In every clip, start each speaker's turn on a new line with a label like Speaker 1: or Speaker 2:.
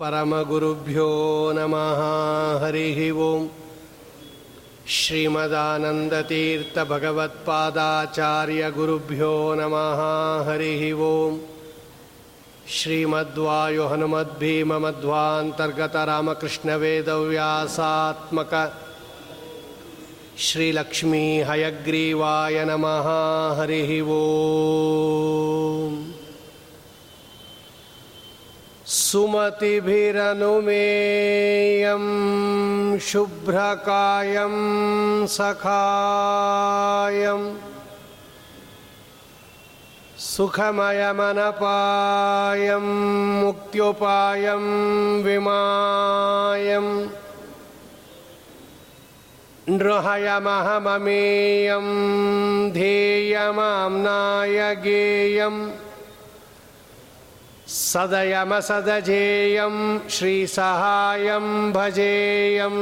Speaker 1: परमगुरुभ्यो नमः। हरिः ओम्। श्रीमदानन्दतीर्थभगवत्पादाचार्यगुरुभ्यो नमः। हरिः ओम्। श्रीमद्वायु हनुमद्भीममध्वान्तर्गतरामकृष्णवेदव्यासात्मक श्रीलक्ष्मी हयग्रीवाय नमः। हरिः ओम् सुमतिभिरनुमेयं शुभ्रकायं सखायम् सुखमयमनपायं मुक्त्युपायं विमायम् नृहयमहममेयं ध्येयमाम्नाय गेयम् सदयमसदजेयं श्रीसहायं भजेयम्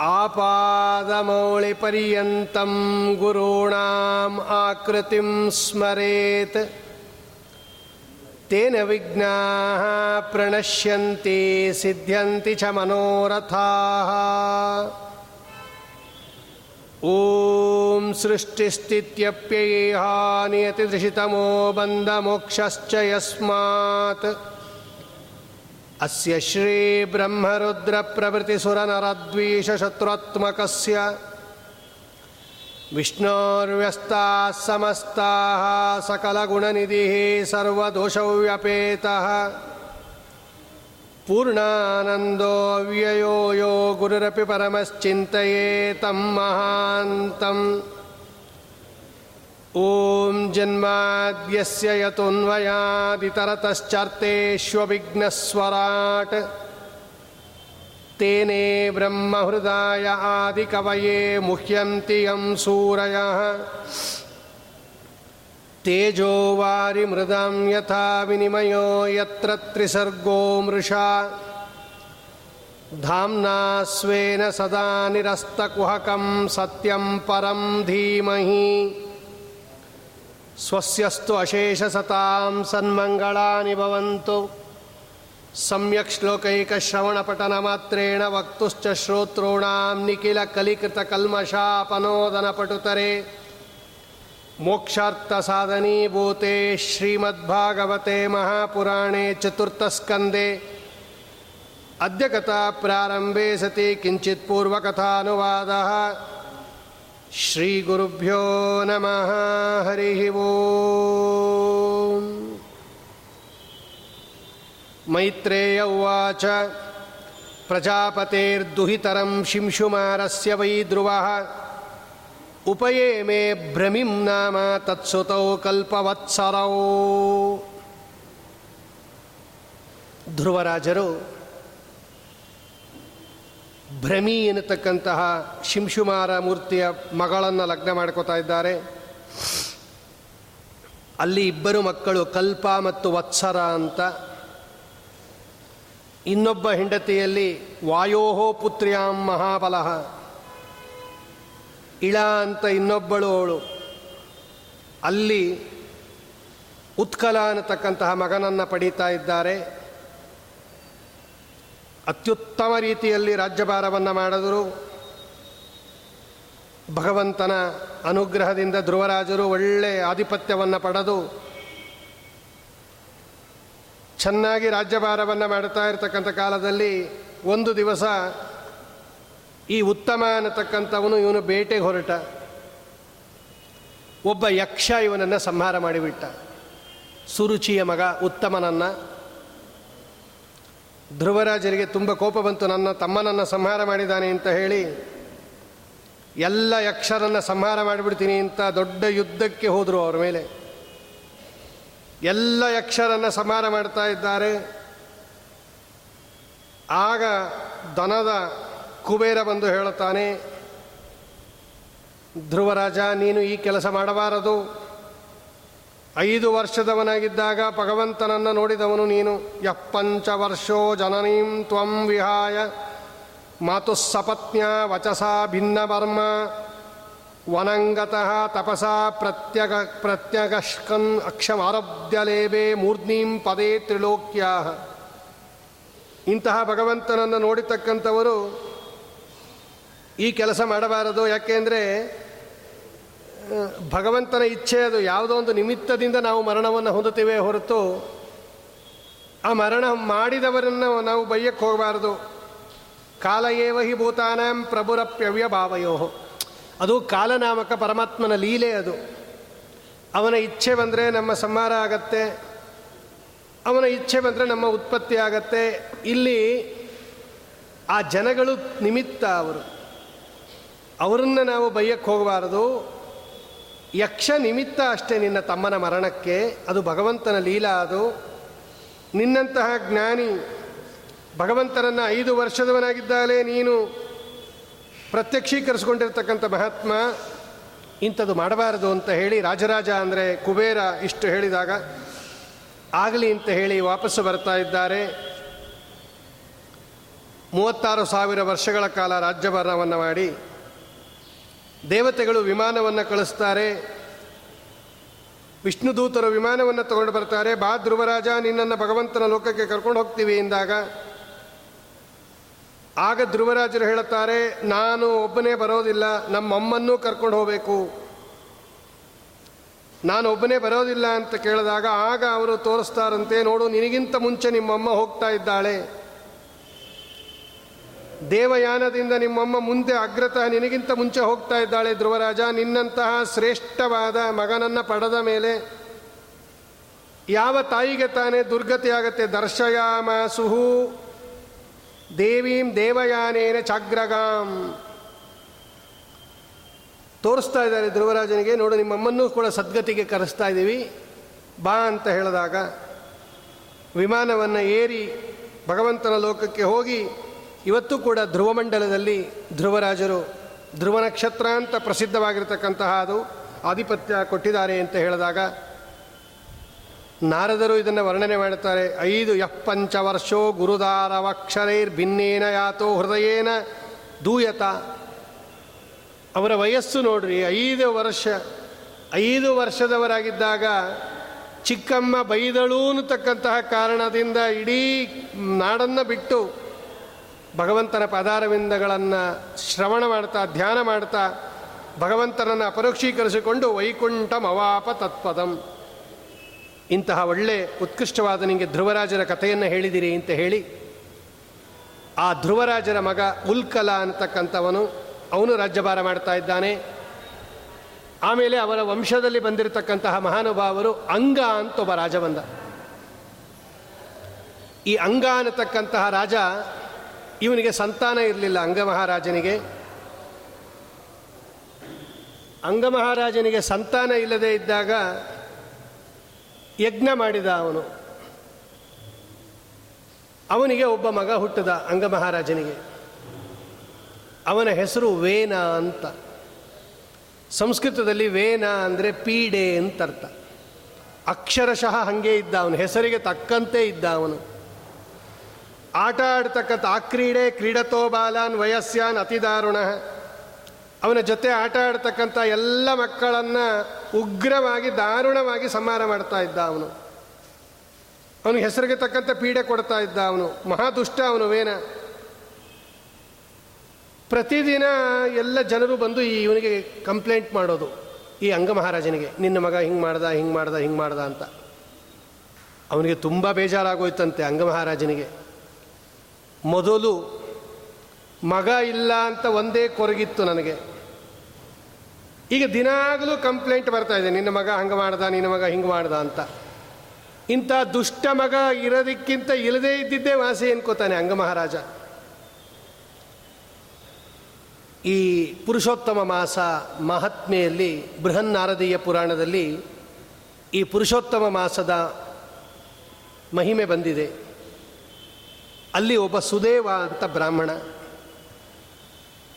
Speaker 1: आपादमौलिपर्यन्तं गुरूणाम् आकृतिं स्मरेत्। तेन विघ्नाः प्रणश्यन्ति सिद्ध्यन्ति च मनोरथाः ॐ सृष्टिस्थित्यप्ययेहा नियतिदृशितमो बन्धमोक्षश्च यस्मात् अस्य श्रीब्रह्मरुद्रप्रभृतिसुरनरद्वीषशत्रुत्मकस्य विष्णोर्व्यस्ताः समस्ताः सकलगुणनिधिः सर्वदोषव्यपेतः पूर्णानन्दो व्ययो यो गुरुरपि परमश्चिन्तये तं महान्तम्। ॐ जन्माद्यस्य यतोऽन्वयादितरतश्चर्तेष्वविघ्नस्वराट् तेने ब्रह्महृदाय आदिकवये मुह्यन्ति यं सूरयः तेजो वारिमृदां यथा विनिमयो यत्र त्रिसर्गो मृषा। धाम्ना स्वेन सदा निरस्तकुहकं सत्यं परं धीमहि। स्वस्यस्तु अशेषसतां सन्मङ्गलानि भवन्तु। सम्यक् श्लोकैकश्रवणपठनमात्रेण वक्तुश्च श्रोतॄणां निखिलकलिकृतकल्मषापनोदनपटुतरे मोक्षार्थसाधनीभूते श्रीमद्भागवते महापुराणे चतुर्थस्कन्दे अद्य कथाप्रारम्भे सति किञ्चित् पूर्वकथानुवादः श्रीगुरुभ्यो नमः हरिः ओम् मैत्रेय उवाच प्रजापतेर्दुहितरं शिंशुमारस्य वै ध्रुवः ಉಪಯೇಮೇ ಭ್ರಮಿಂ ನಾಮ ತತ್ಸುತೌ ಕಲ್ಪವತ್ಸರೌ. ಧ್ರುವರಾಜರು ಭ್ರಮಿ ಎನ್ನತಕ್ಕಂತಹ ಶಿಂಶುಮಾರ ಮೂರ್ತಿಯ ಮಗಳನ್ನು ಲಗ್ನ ಮಾಡ್ಕೋತಾ ಇದ್ದಾರೆ. ಅಲ್ಲಿ ಇಬ್ಬರು ಮಕ್ಕಳು ಕಲ್ಪ ಮತ್ತು ವತ್ಸರ ಅಂತ. ಇನ್ನೊಬ್ಬ ಹೆಂಡತಿಯಲ್ಲಿ ವಾಯೋಹೋ ಪುತ್ರ್ಯಾಂ ಮಹಾಬಲಹ ಇಳ ಅಂತ ಇನ್ನೊಬ್ಬಳು ಅವಳು. ಅಲ್ಲಿ ಉತ್ಕಲ ಅನ್ನತಕ್ಕಂತಹ ಮಗನನ್ನು ಪಡೀತಾ ಇದ್ದಾರೆ. ಅತ್ಯುತ್ತಮ ರೀತಿಯಲ್ಲಿ ರಾಜ್ಯಭಾರವನ್ನು ಮಾಡಿದರು. ಭಗವಂತನ ಅನುಗ್ರಹದಿಂದ ಧ್ರುವರಾಜರು ಒಳ್ಳೆ ಆಧಿಪತ್ಯವನ್ನು ಪಡೆದು ಚೆನ್ನಾಗಿ ರಾಜ್ಯಭಾರವನ್ನು ಮಾಡ್ತಾ ಇರತಕ್ಕಂಥ ಕಾಲದಲ್ಲಿ ಒಂದು ದಿವಸ ಈ ಉತ್ತಮ ಅನ್ನತಕ್ಕಂಥವನು ಇವನು ಬೇಟೆಗೆ ಹೊರಟ. ಒಬ್ಬ ಯಕ್ಷ ಇವನನ್ನು ಸಂಹಾರ ಮಾಡಿಬಿಟ್ಟ. ಸುರುಚಿಯ ಮಗ, ಉತ್ತಮನನ್ನು. ಧ್ರುವರಾಜರಿಗೆ ತುಂಬ ಕೋಪ ಬಂತು, ನನ್ನ ತಮ್ಮನನ್ನು ಸಂಹಾರ ಮಾಡಿದ್ದಾನೆ ಅಂತ ಹೇಳಿ, ಎಲ್ಲ ಯಕ್ಷರನ್ನು ಸಂಹಾರ ಮಾಡಿಬಿಡ್ತೀನಿ ಅಂತ ದೊಡ್ಡ ಯುದ್ಧಕ್ಕೆ ಹೋದರು ಅವರ ಮೇಲೆ. ಎಲ್ಲ ಯಕ್ಷರನ್ನು ಸಂಹಾರ ಮಾಡ್ತಾ ಇದ್ದಾರೆ. ಆಗ ದನದ ಕುಬೇರ ಬಂದು ಹೇಳುತ್ತಾನೆ, ಧ್ರುವರಾಜ, ನೀನು ಈ ಕೆಲಸ ಮಾಡಬಾರದು. ಐದು ವರ್ಷದವನಾಗಿದ್ದಾಗ ಭಗವಂತನನ್ನು ನೋಡಿದವನು ನೀನು. ಯಪ್ಪಂಚ ವರ್ಷೋ ಜನನೀಂ ತ್ವಂ ವಿಹಾಯ. ಮಾತು ವಚಸಾ ವಚಸ ಭಿನ್ನ ವರ್ಮ ವನಂಗತಃ ತಪಸಾ ಪ್ರತ್ಯಗ, ಪ್ರತ್ಯಗಷ್ಕನ್ ಅಕ್ಷಮಾರಬ್ಧಲೇಬೆ ಮೂರ್ಧ್ನೀಂ ಪದೇ ತ್ರಿಲೋಕ್ಯ ಇಂತಹ ಭಗವಂತನನ್ನು ನೋಡಿತಕ್ಕಂಥವರು ಈ ಕೆಲಸ ಮಾಡಬಾರದು. ಯಾಕೆಂದರೆ ಭಗವಂತನ ಇಚ್ಛೆ ಅದು ಯಾವುದೋ ಒಂದು ನಿಮಿತ್ತದಿಂದ ನಾವು ಮರಣವನ್ನು ಹೊಂದುತ್ತೇವೆ ಹೊರತು ಆ ಮರಣ ಮಾಡಿದವರನ್ನು ನಾವು ಬೈಯಕ್ಕೆ ಹೋಗಬಾರದು. ಕಾಲ ಏವ ಹಿ ಭೂತಾನಾಂ ಪ್ರಭುರಪ್ಯವ್ಯ ಭಾವಯೋ. ಅದು ಕಾಲನಾಮಕ ಪರಮಾತ್ಮನ ಲೀಲೆ ಅದು. ಅವನ ಇಚ್ಛೆ ಬಂದರೆ ನಮ್ಮ ಸಂಹಾರ ಆಗತ್ತೆ. ಅವನ ಇಚ್ಛೆ ಬಂದರೆ ನಮ್ಮ ಉತ್ಪತ್ತಿ ಆಗತ್ತೆ. ಇಲ್ಲಿ ಆ ಜನಗಳು ನಿಮಿತ್ತ ಅವರು. ಅವರನ್ನು ನಾವು ಬೈಯಕ್ಕೆ ಹೋಗಬಾರದು. ಯಕ್ಷ ನಿಮಿತ್ತ ಅಷ್ಟೇ ನಿನ್ನ ತಮ್ಮನ ಮರಣಕ್ಕೆ, ಅದು ಭಗವಂತನ ಲೀಲಾ ಅದು. ನಿನ್ನಂತಹ ಜ್ಞಾನಿ ಭಗವಂತನನ್ನು ಐದು ವರ್ಷದವನಾಗಿದ್ದಾಗಲೇ ನೀನು ಪ್ರತ್ಯಕ್ಷೀಕರಿಸ್ಕೊಂಡಿರ್ತಕ್ಕಂಥ ಮಹಾತ್ಮ, ಇಂಥದ್ದು ಮಾಡಬಾರದು ಅಂತ ಹೇಳಿ ರಾಜರಾಜ ಅಂದರೆ ಕುಬೇರ ಇಷ್ಟು ಹೇಳಿದಾಗ ಆಗಲಿ ಅಂತ ಹೇಳಿ ವಾಪಸ್ಸು ಬರ್ತಾ ಇದ್ದಾರೆ. ಮೂವತ್ತಾರು ಸಾವಿರ ವರ್ಷಗಳ ಕಾಲ ರಾಜ್ಯಭರಣವನ್ನು ಮಾಡಿ ದೇವತೆಗಳು ವಿಮಾನವನ್ನು ಕಳಿಸ್ತಾರೆ. ವಿಷ್ಣುದೂತರು ವಿಮಾನವನ್ನು ತಗೊಂಡು ಬರ್ತಾರೆ. ಬಾ ಧ್ರುವರಾಜ ನಿನ್ನನ್ನು ಭಗವಂತನ ಲೋಕಕ್ಕೆ ಕರ್ಕೊಂಡು ಹೋಗ್ತೀವಿ ಎಂದಾಗ ಆಗ ಧ್ರುವರಾಜರು ಹೇಳುತ್ತಾರೆ, ನಾನು ಒಬ್ಬನೇ ಬರೋದಿಲ್ಲ, ನಮ್ಮಮ್ಮನ್ನೂ ಕರ್ಕೊಂಡು ಹೋಗಬೇಕು. ನಾನು ಒಬ್ಬನೇ ಬರೋದಿಲ್ಲ ಅಂತ ಕೇಳಿದಾಗ ಆಗ ಅವರು ತೋರಿಸ್ತಾರಂತೆ, ನೋಡು, ನಿನಗಿಂತ ಮುಂಚೆ ನಿಮ್ಮಮ್ಮ ಹೋಗ್ತಾ ಇದ್ದಾಳೆ. ದೇವಯಾನದಿಂದ ನಿಮ್ಮಮ್ಮ ಮುಂದೆ ಅಗ್ರತಃ, ನಿನಗಿಂತ ಮುಂಚೆ ಹೋಗ್ತಾ ಇದ್ದಾಳೆ ಧ್ರುವರಾಜ, ನಿನ್ನಂತಹ ಶ್ರೇಷ್ಠವಾದ ಮಗನನ್ನು ಪಡೆದ ಮೇಲೆ ಯಾವ ತಾಯಿಗೆ ತಾನೇ ದುರ್ಗತಿಯಾಗತ್ತೆ? ದರ್ಶಯಾಮ ಸುಹು ದೇವೀಂ ದೇವಯಾನೇನ ಚಾಗ್ರಗಾಂ ತೋರಿಸ್ತಾ ಇದ್ದಾರೆ ಧ್ರುವರಾಜನಿಗೆ, ನೋಡು ನಿಮ್ಮಮ್ಮನ್ನೂ ಕೂಡ ಸದ್ಗತಿಗೆ ಕರೆಸ್ತಾ ಇದ್ದೀವಿ. ಬಾ ಅಂತ ಹೇಳಿದಾಗ ವಿಮಾನವನ್ನು ಏರಿ ಭಗವಂತನ ಲೋಕಕ್ಕೆ ಹೋಗಿ ಇವತ್ತು ಕೂಡ ಧ್ರುವಮಂಡಲದಲ್ಲಿ ಧ್ರುವರಾಜರು ಧ್ರುವ ನಕ್ಷತ್ರ ಅಂತ ಪ್ರಸಿದ್ಧವಾಗಿರತಕ್ಕಂತಹ ಅದು ಆಧಿಪತ್ಯ ಕೊಟ್ಟಿದ್ದಾರೆ ಅಂತ ಹೇಳಿದಾಗ ನಾರದರು ಇದನ್ನು ವರ್ಣನೆ ಮಾಡುತ್ತಾರೆ, ಐದು ಯಃ ಪಂಚವರ್ಷೋ ಗುರುದಾರವಕ್ಷರೈರ್ ಭಿನ್ನೇನ ಯಾತೋ ಹೃದಯೇನ ದೂಯತ. ಅವರ ವಯಸ್ಸು ನೋಡ್ರಿ, ಐದು ವರ್ಷ, ಐದು ವರ್ಷದವರಾಗಿದ್ದಾಗ ಚಿಕ್ಕಮ್ಮ ಬೈದಳು ಅನ್ನತಕ್ಕಂತಹ ಕಾರಣದಿಂದ ಇಡೀ ನಾಡನ್ನು ಬಿಟ್ಟು ಭಗವಂತನ ಪದಾರವಿಂದಗಳನ್ನು ಶ್ರವಣ ಮಾಡ್ತಾ, ಧ್ಯಾನ ಮಾಡ್ತಾ ಭಗವಂತನನ್ನು ಅಪರೋಕ್ಷೀಕರಿಸಿಕೊಂಡು ವೈಕುಂಠಂ ಅವಾಪ ತತ್ಪದಂ. ಇಂತಹ ಒಳ್ಳೆ ಉತ್ಕೃಷ್ಟವಾದ ನಿಮಗೆ ಧ್ರುವರಾಜರ ಕಥೆಯನ್ನು ಹೇಳಿದಿರಿ ಅಂತ ಹೇಳಿ, ಆ ಧ್ರುವರಾಜರ ಮಗ ಉಲ್ಕಲ ಅಂತಕ್ಕಂಥವನು, ಅವನು ರಾಜ್ಯಭಾರ ಮಾಡ್ತಾ ಇದ್ದಾನೆ. ಆಮೇಲೆ ಅವರ ವಂಶದಲ್ಲಿ ಬಂದಿರತಕ್ಕಂತಹ ಮಹಾನುಭಾವರು ಅಂಗ ಅಂತ ಒಬ್ಬ ರಾಜ ಬಂದ. ಈ ಅಂಗ ಅನ್ನತಕ್ಕಂತಹ ರಾಜ ಇವನಿಗೆ ಸಂತಾನ ಇರಲಿಲ್ಲ ಅಂಗಮಹಾರಾಜನಿಗೆ. ಅಂಗಮಹಾರಾಜನಿಗೆ ಅಂಗ ಮಹಾರಾಜನಿಗೆ ಸಂತಾನ ಇಲ್ಲದೆ ಇದ್ದಾಗ ಯಜ್ಞ ಮಾಡಿದ ಅವನು. ಅವನಿಗೆ ಒಬ್ಬ ಮಗ ಹುಟ್ಟದ ಅಂಗಮಹಾರಾಜನಿಗೆ. ಅವನ ಹೆಸರು ವೇನ ಅಂತ. ಸಂಸ್ಕೃತದಲ್ಲಿ ವೇನ ಅಂದರೆ ಪೀಡೆ ಅಂತ ಅರ್ಥ ಅಕ್ಷರಶಃ ಹಾಗೆ ಇದ್ದ ಅವನು, ಹೆಸರಿಗೆ ತಕ್ಕಂತೆ ಇದ್ದ ಅವನು. ಆಟ ಆಡ್ತಕ್ಕಂಥ ಆ ಕ್ರೀಡೆ ಕ್ರೀಡತೋ ಬಾಲಾನ್ ವಯಸ್ಸಾನ್ ಅತಿದಾರುಣ ಅವನ ಜೊತೆ ಆಟ ಆಡ್ತಕ್ಕಂಥ ಎಲ್ಲ ಮಕ್ಕಳನ್ನು ಉಗ್ರವಾಗಿ ದಾರುಣವಾಗಿ ಸಂಹಾರ ಮಾಡ್ತಾ ಇದ್ದ ಅವನು. ಅವನಿಗೆ ಹೆಸರಿಗೆ ತಕ್ಕಂಥ ಪೀಡೆ ಕೊಡ್ತಾ ಇದ್ದ ಅವನು. ಮಹಾದುಷ್ಟ ಅವನು ವೇನ ಪ್ರತಿದಿನ ಎಲ್ಲ ಜನರು ಬಂದು ಈ ಇವನಿಗೆ ಕಂಪ್ಲೇಂಟ್ ಮಾಡೋದು. ಈ ಅಂಗ ಮಹಾರಾಜನಿಗೆ ನಿನ್ನ ಮಗ ಹಿಂಗೆ ಮಾಡ್ದ ಹಿಂಗೆ ಮಾಡ್ದ ಹಿಂಗೆ ಮಾಡ್ದ ಅಂತ. ಅವನಿಗೆ ತುಂಬ ಬೇಜಾರಾಗೋಯ್ತಂತೆ ಅಂಗ ಮಹಾರಾಜನಿಗೆ ಮೊದಲು ಮಗ ಇಲ್ಲ ಅಂತ ಒಂದೇ ಕೊರಗಿತ್ತು ನನಗೆ. ಈಗ ದಿನಾಗಲೂ ಕಂಪ್ಲೇಂಟ್ ಬರ್ತಾ ಇದೆ, ನಿನ್ನ ಮಗ ಹಂಗೆ ಮಾಡ್ದ, ನಿನ್ನ ಮಗ ಹಿಂಗೆ ಮಾಡ್ದ ಅಂತ. ಇಂಥ ದುಷ್ಟ ಮಗ ಇರೋದಕ್ಕಿಂತ ಇಲ್ಲದೇ ಇದ್ದಿದ್ದೇ ವಾಸಿ ಅನ್ಕೋತಾನೆ ಅಂಗ ಮಹಾರಾಜ. ಈ ಪುರುಷೋತ್ತಮ ಮಾಸ ಮಹಾತ್ಮೆಯಲ್ಲಿ ಬೃಹನ್ನಾರದೀಯ ಪುರಾಣದಲ್ಲಿ ಈ ಪುರುಷೋತ್ತಮ ಮಾಸದ ಮಹಿಮೆ ಬಂದಿದೆ. ಅಲ್ಲಿ ಒಬ್ಬ ಸುದೇವ ಅಂತ ಬ್ರಾಹ್ಮಣ.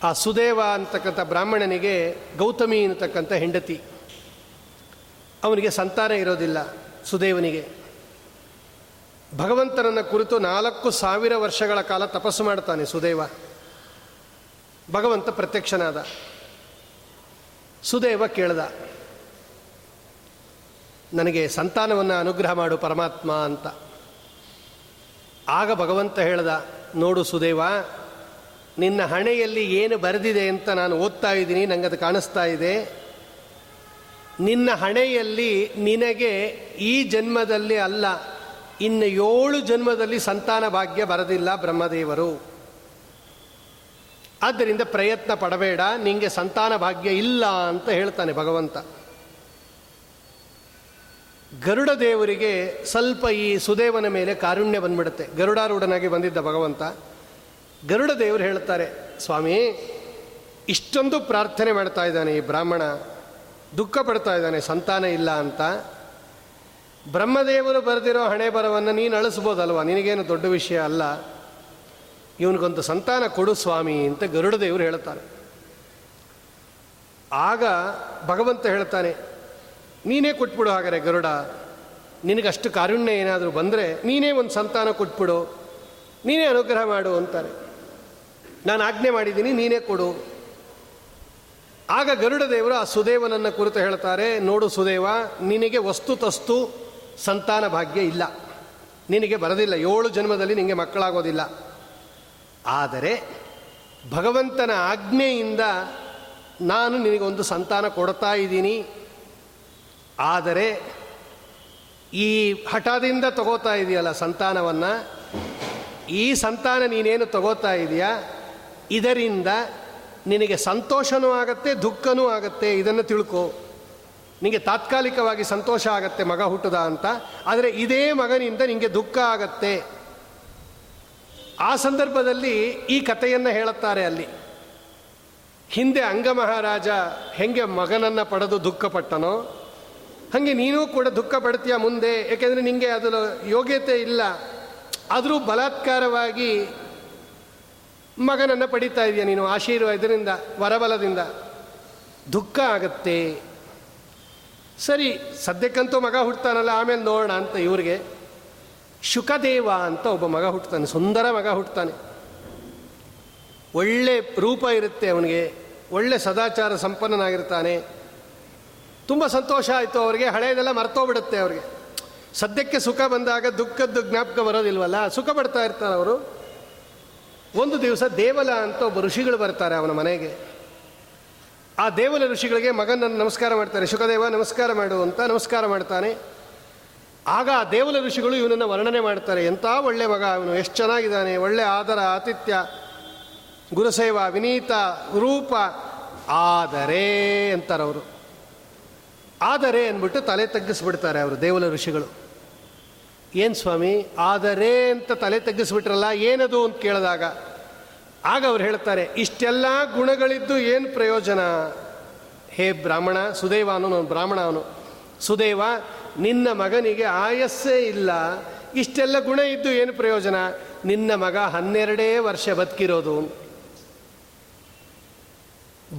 Speaker 1: ಆ ಸುದೇವ ಅಂತಕ್ಕಂಥ ಬ್ರಾಹ್ಮಣನಿಗೆ ಗೌತಮಿ ಅಂತಕ್ಕಂಥ ಹೆಂಡತಿ. ಅವನಿಗೆ ಸಂತಾನ ಇರೋದಿಲ್ಲ ಸುದೇವನಿಗೆ. ಭಗವಂತನನ್ನು ಕುರಿತು ನಾಲ್ಕು ಸಾವಿರ ವರ್ಷಗಳ ಕಾಲ ತಪಸ್ಸು ಮಾಡ್ತಾನೆ ಸುದೇವ. ಭಗವಂತ ಪ್ರತ್ಯಕ್ಷನಾದ. ಸುದೇವ ಕೇಳ್ದ, ನನಗೆ ಸಂತಾನವನ್ನು ಅನುಗ್ರಹ ಮಾಡು ಪರಮಾತ್ಮ ಅಂತ. ಆಗ ಭಗವಂತ ಹೇಳ್ದ, ನೋಡು ಸುದೇವ, ನಿನ್ನ ಹಣೆಯಲ್ಲಿ ಏನು ಬರೆದಿದೆ ಅಂತ ನಾನು ಓದ್ತಾ ಇದ್ದೀನಿ ನನಗೆ ಅದು ಕಾಣಿಸ್ತಾ ಇದೆ. ನಿನ್ನ ಹಣೆಯಲ್ಲಿ ನಿನಗೆ ಈ ಜನ್ಮದಲ್ಲಿ ಅಲ್ಲ, ಇನ್ನು ಏಳು ಜನ್ಮದಲ್ಲಿ ಸಂತಾನ ಭಾಗ್ಯ ಬರದಿಲ್ಲ ಬ್ರಹ್ಮದೇವರು. ಆದ್ದರಿಂದ ಪ್ರಯತ್ನ ಪಡಬೇಡ ನಿಮಗೆ ಸಂತಾನ ಭಾಗ್ಯ ಇಲ್ಲ ಅಂತ ಹೇಳ್ತಾನೆ ಭಗವಂತ. ಗರುಡ ದೇವರಿಗೆ ಸ್ವಲ್ಪ ಈ ಸುದೇವನ ಮೇಲೆ ಕಾರುಣ್ಯ ಬಂದ್ಬಿಡುತ್ತೆ. ಗರುಡಾರೂಢನಾಗಿ ಬಂದಿದ್ದ ಭಗವಂತ. ಗರುಡ ದೇವರು ಹೇಳ್ತಾರೆ ಸ್ವಾಮಿ, ಇಷ್ಟೊಂದು ಪ್ರಾರ್ಥನೆ ಮಾಡ್ತಾ ಇದ್ದಾನೆ ಈ ಬ್ರಾಹ್ಮಣ. ದುಃಖ ಪಡ್ತಾ ಇದ್ದಾನೆ, ಸಂತಾನ ಇಲ್ಲ ಅಂತ. ಬ್ರಹ್ಮದೇವರು ಬರೆದಿರೋ ಹಣೆ ಬರವನ್ನು ನೀನು ಅಳಿಸ್ಬೋದಲ್ವ? ನಿನಗೇನು ದೊಡ್ಡ ವಿಷಯ ಅಲ್ಲ. ಇವನಿಗೊಂದು ಸಂತಾನ ಕೊಡು ಸ್ವಾಮಿ, ಅಂತ ಗರುಡ ದೇವರು ಹೇಳ್ತಾರೆ ಆಗ ಭಗವಂತ ಹೇಳ್ತಾನೆ ನೀನೇ ಕೊಟ್ಬಿಡು ಹಾಗಾರೆ ಗರುಡ. ನಿನಗಷ್ಟು ಕಾರುಣ್ಯ ಏನಾದರೂ ಬಂದರೆ ನೀನೇ ಒಂದು ಸಂತಾನ ಕೊಟ್ಬಿಡು. ನೀನೇ ಅನುಗ್ರಹ ಮಾಡು ಅಂತಾರೆ. ನಾನು ಆಜ್ಞೆ ಮಾಡಿದ್ದೀನಿ, ನೀನೇ ಕೊಡು. ಆಗ ಗರುಡ ದೇವರು ಆ ಸುದೇವನನ್ನು ಕುರಿತು ಹೇಳ್ತಾರೆ, ನೋಡು ಸುದೇವ, ನಿನಗೆ ವಸ್ತು ತಸ್ತು ಸಂತಾನ ಭಾಗ್ಯ ಇಲ್ಲ. ನಿನಗೆ ಬರೋದಿಲ್ಲ. ಏಳು ಜನ್ಮದಲ್ಲಿ ನಿನಗೆ ಮಕ್ಕಳಾಗೋದಿಲ್ಲ. ಆದರೆ ಭಗವಂತನ ಆಜ್ಞೆಯಿಂದ ನಾನು ನಿನಗೊಂದು ಸಂತಾನ ಕೊಡ್ತಾ ಇದ್ದೀನಿ. ಆದರೆ ಈ ಹಠದಿಂದ ತಗೋತಾ ಇದೆಯಲ್ಲ ಸಂತಾನವನ್ನು? ಈ ಸಂತಾನ ನೀನೇನು ತಗೋತಾ ಇದೆಯಾ? ಇದರಿಂದ ನಿನಗೆ ಸಂತೋಷನೂ ಆಗತ್ತೆ, ದುಃಖನೂ ಆಗತ್ತೆ. ಇದನ್ನು ತಿಳ್ಕೊ. ನಿಮಗೆ ತಾತ್ಕಾಲಿಕವಾಗಿ ಸಂತೋಷ ಆಗತ್ತೆ ಮಗ ಹುಟ್ಟದ ಅಂತ. ಆದರೆ ಇದೇ ಮಗನಿಂದ ನಿಮಗೆ ದುಃಖ ಆಗತ್ತೆ. ಆ ಸಂದರ್ಭದಲ್ಲಿ ಈ ಕಥೆಯನ್ನು ಹೇಳುತ್ತಾರೆ ಅಲ್ಲಿ. ಹಿಂದೆ ಅಂಗಮಹಾರಾಜ ಹೆಂಗೆ ಮಗನನ್ನು ಪಡೆದು ದುಃಖಪಟ್ಟನೋ ಹಾಗೆ ನೀನೂ ಕೂಡ ದುಃಖ ಪಡ್ತೀಯ ಮುಂದೆ ಯಾಕೆಂದರೆ ನಿಮಗೆ ಅದರ ಯೋಗ್ಯತೆ ಇಲ್ಲ. ಆದರೂ ಬಲಾತ್ಕಾರವಾಗಿ ಮಗನನ್ನು ಪಡಿತಾ ಇದೆಯಾ ನೀನು, ಆಶೀರ್ವಾದದಿಂದ, ವರಬಲದಿಂದ. ದುಃಖ ಆಗತ್ತೆ. ಸರಿ, ಸದ್ಯಕ್ಕಂತೂ ಮಗ ಹುಡ್ತಾನಲ್ಲ ಆಮೇಲೆ ನೋಡೋಣ ಅಂತ ಇವ್ರಿಗೆ. ಶುಕದೇವ ಅಂತ ಒಬ್ಬ ಮಗ ಹುಟ್ಟುತ್ತಾನೆ ಸುಂದರ ಮಗ ಹುಟ್ಟುತ್ತಾನೆ ಒಳ್ಳೆ ರೂಪ ಇರುತ್ತೆ ಅವನಿಗೆ, ಒಳ್ಳೆ ಸದಾಚಾರ ಸಂಪನ್ನನಾಗಿರ್ತಾನೆ. ತುಂಬ ಸಂತೋಷ ಆಯಿತು ಅವರಿಗೆ. ಹಳೆಯದೆಲ್ಲ ಮರ್ತೋಗ್ಬಿಡುತ್ತೆ ಅವ್ರಿಗೆ. ಸದ್ಯಕ್ಕೆ ಸುಖ ಬಂದಾಗ ದುಃಖದ್ದು ಜ್ಞಾಪಕ ಬರೋದಿಲ್ವಲ್ಲ? ಸುಖ ಪಡ್ತಾ ಇರ್ತಾರೆ ಅವರು. ಒಂದು ದಿವಸ ದೇವಲ ಅಂತ ಒಬ್ಬ ಋಷಿಗಳು ಬರ್ತಾರೆ ಅವನ ಮನೆಗೆ. ಆ ದೇವಲ ಋಷಿಗಳಿಗೆ ಮಗನನ್ನು ನಮಸ್ಕಾರ ಮಾಡ್ತಾರೆ. ಶುಕದೇವ, ನಮಸ್ಕಾರ ಮಾಡು ಅಂತ ನಮಸ್ಕಾರ ಮಾಡ್ತಾನೆ. ಆಗ ಆ ದೇವಲ ಋಷಿಗಳು ಇವನನ್ನು ವರ್ಣನೆ ಮಾಡ್ತಾರೆ. ಎಂಥ ಒಳ್ಳೆ ಮಗ ಅವನು. ಎಷ್ಟು ಚೆನ್ನಾಗಿದ್ದಾನೆ. ಒಳ್ಳೆ ಆದರ, ಆತಿಥ್ಯ, ಗುರುಸೇವ, ವಿನೀತ, ರೂಪ. ಆದರೆ ಅಂತಾರವರು ಆದರೆ ಅಂದ್ಬಿಟ್ಟು ತಲೆ ತಗ್ಗಿಸ್ಬಿಡ್ತಾರೆ ಅವರು ದೇವಲ ಋಷಿಗಳು. ಏನು ಸ್ವಾಮಿ? ಆದರೆ ಅಂತ ತಲೆ ತಗ್ಗಿಸ್ಬಿಟ್ರಲ್ಲ, ಏನದು ಅಂತ ಕೇಳಿದಾಗ, ಆಗ ಅವ್ರು ಹೇಳ್ತಾರೆ, ಇಷ್ಟೆಲ್ಲ ಗುಣಗಳಿದ್ದು ಏನು ಪ್ರಯೋಜನ? ಹೇ ಬ್ರಾಹ್ಮಣ, ಸುದೇವ ನಾನು ಬ್ರಾಹ್ಮಣ ಅವನು. ಸುದೈವ, ನಿನ್ನ ಮಗನಿಗೆ ಆಯಸ್ಸೇ ಇಲ್ಲ, ಇಷ್ಟೆಲ್ಲ ಗುಣ ಇದ್ದು ಏನು ಪ್ರಯೋಜನ? ನಿನ್ನ ಮಗ ಹನ್ನೆರಡೇ ವರ್ಷ ಬದುಕಿರೋದು.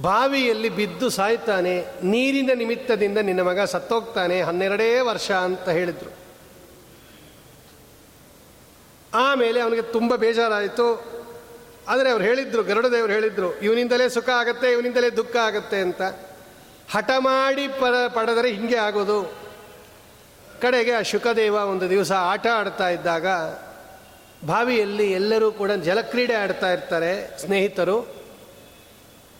Speaker 1: ಬಾವಿಯಲ್ಲಿ ಬಿದ್ದು ಸಾಯ್ತಾನೆ, ನೀರಿನ ನಿಮಿತ್ತದಿಂದ ನಿನ್ನ ಮಗ ಸತ್ತೋಗ್ತಾನೆ ಹನ್ನೆರಡೇ ವರ್ಷ ಅಂತ ಹೇಳಿದರು. ಆಮೇಲೆ ಅವನಿಗೆ ತುಂಬ ಬೇಜಾರಾಯಿತು. ಆದರೆ ಅವ್ರು ಹೇಳಿದ್ರು ಗರುಡದೇವರು ಹೇಳಿದ್ರು, ಇವನಿಂದಲೇ ಸುಖ ಆಗತ್ತೆ, ಇವನಿಂದಲೇ ದುಃಖ ಆಗತ್ತೆ ಅಂತ. ಹಠ ಮಾಡಿ ಪಡ ಪಡೆದರೆ ಹಿಂಗೆ ಆಗೋದು. ಕಡೆಗೆ ಆ ಶುಕದೇವ ಒಂದು ದಿವಸ ಆಟ ಆಡ್ತಾ ಇದ್ದಾಗ ಬಾವಿಯಲ್ಲಿ ಎಲ್ಲರೂ ಕೂಡ ಜಲಕ್ರೀಡೆ ಆಡ್ತಾ ಇರ್ತಾರೆ ಸ್ನೇಹಿತರು.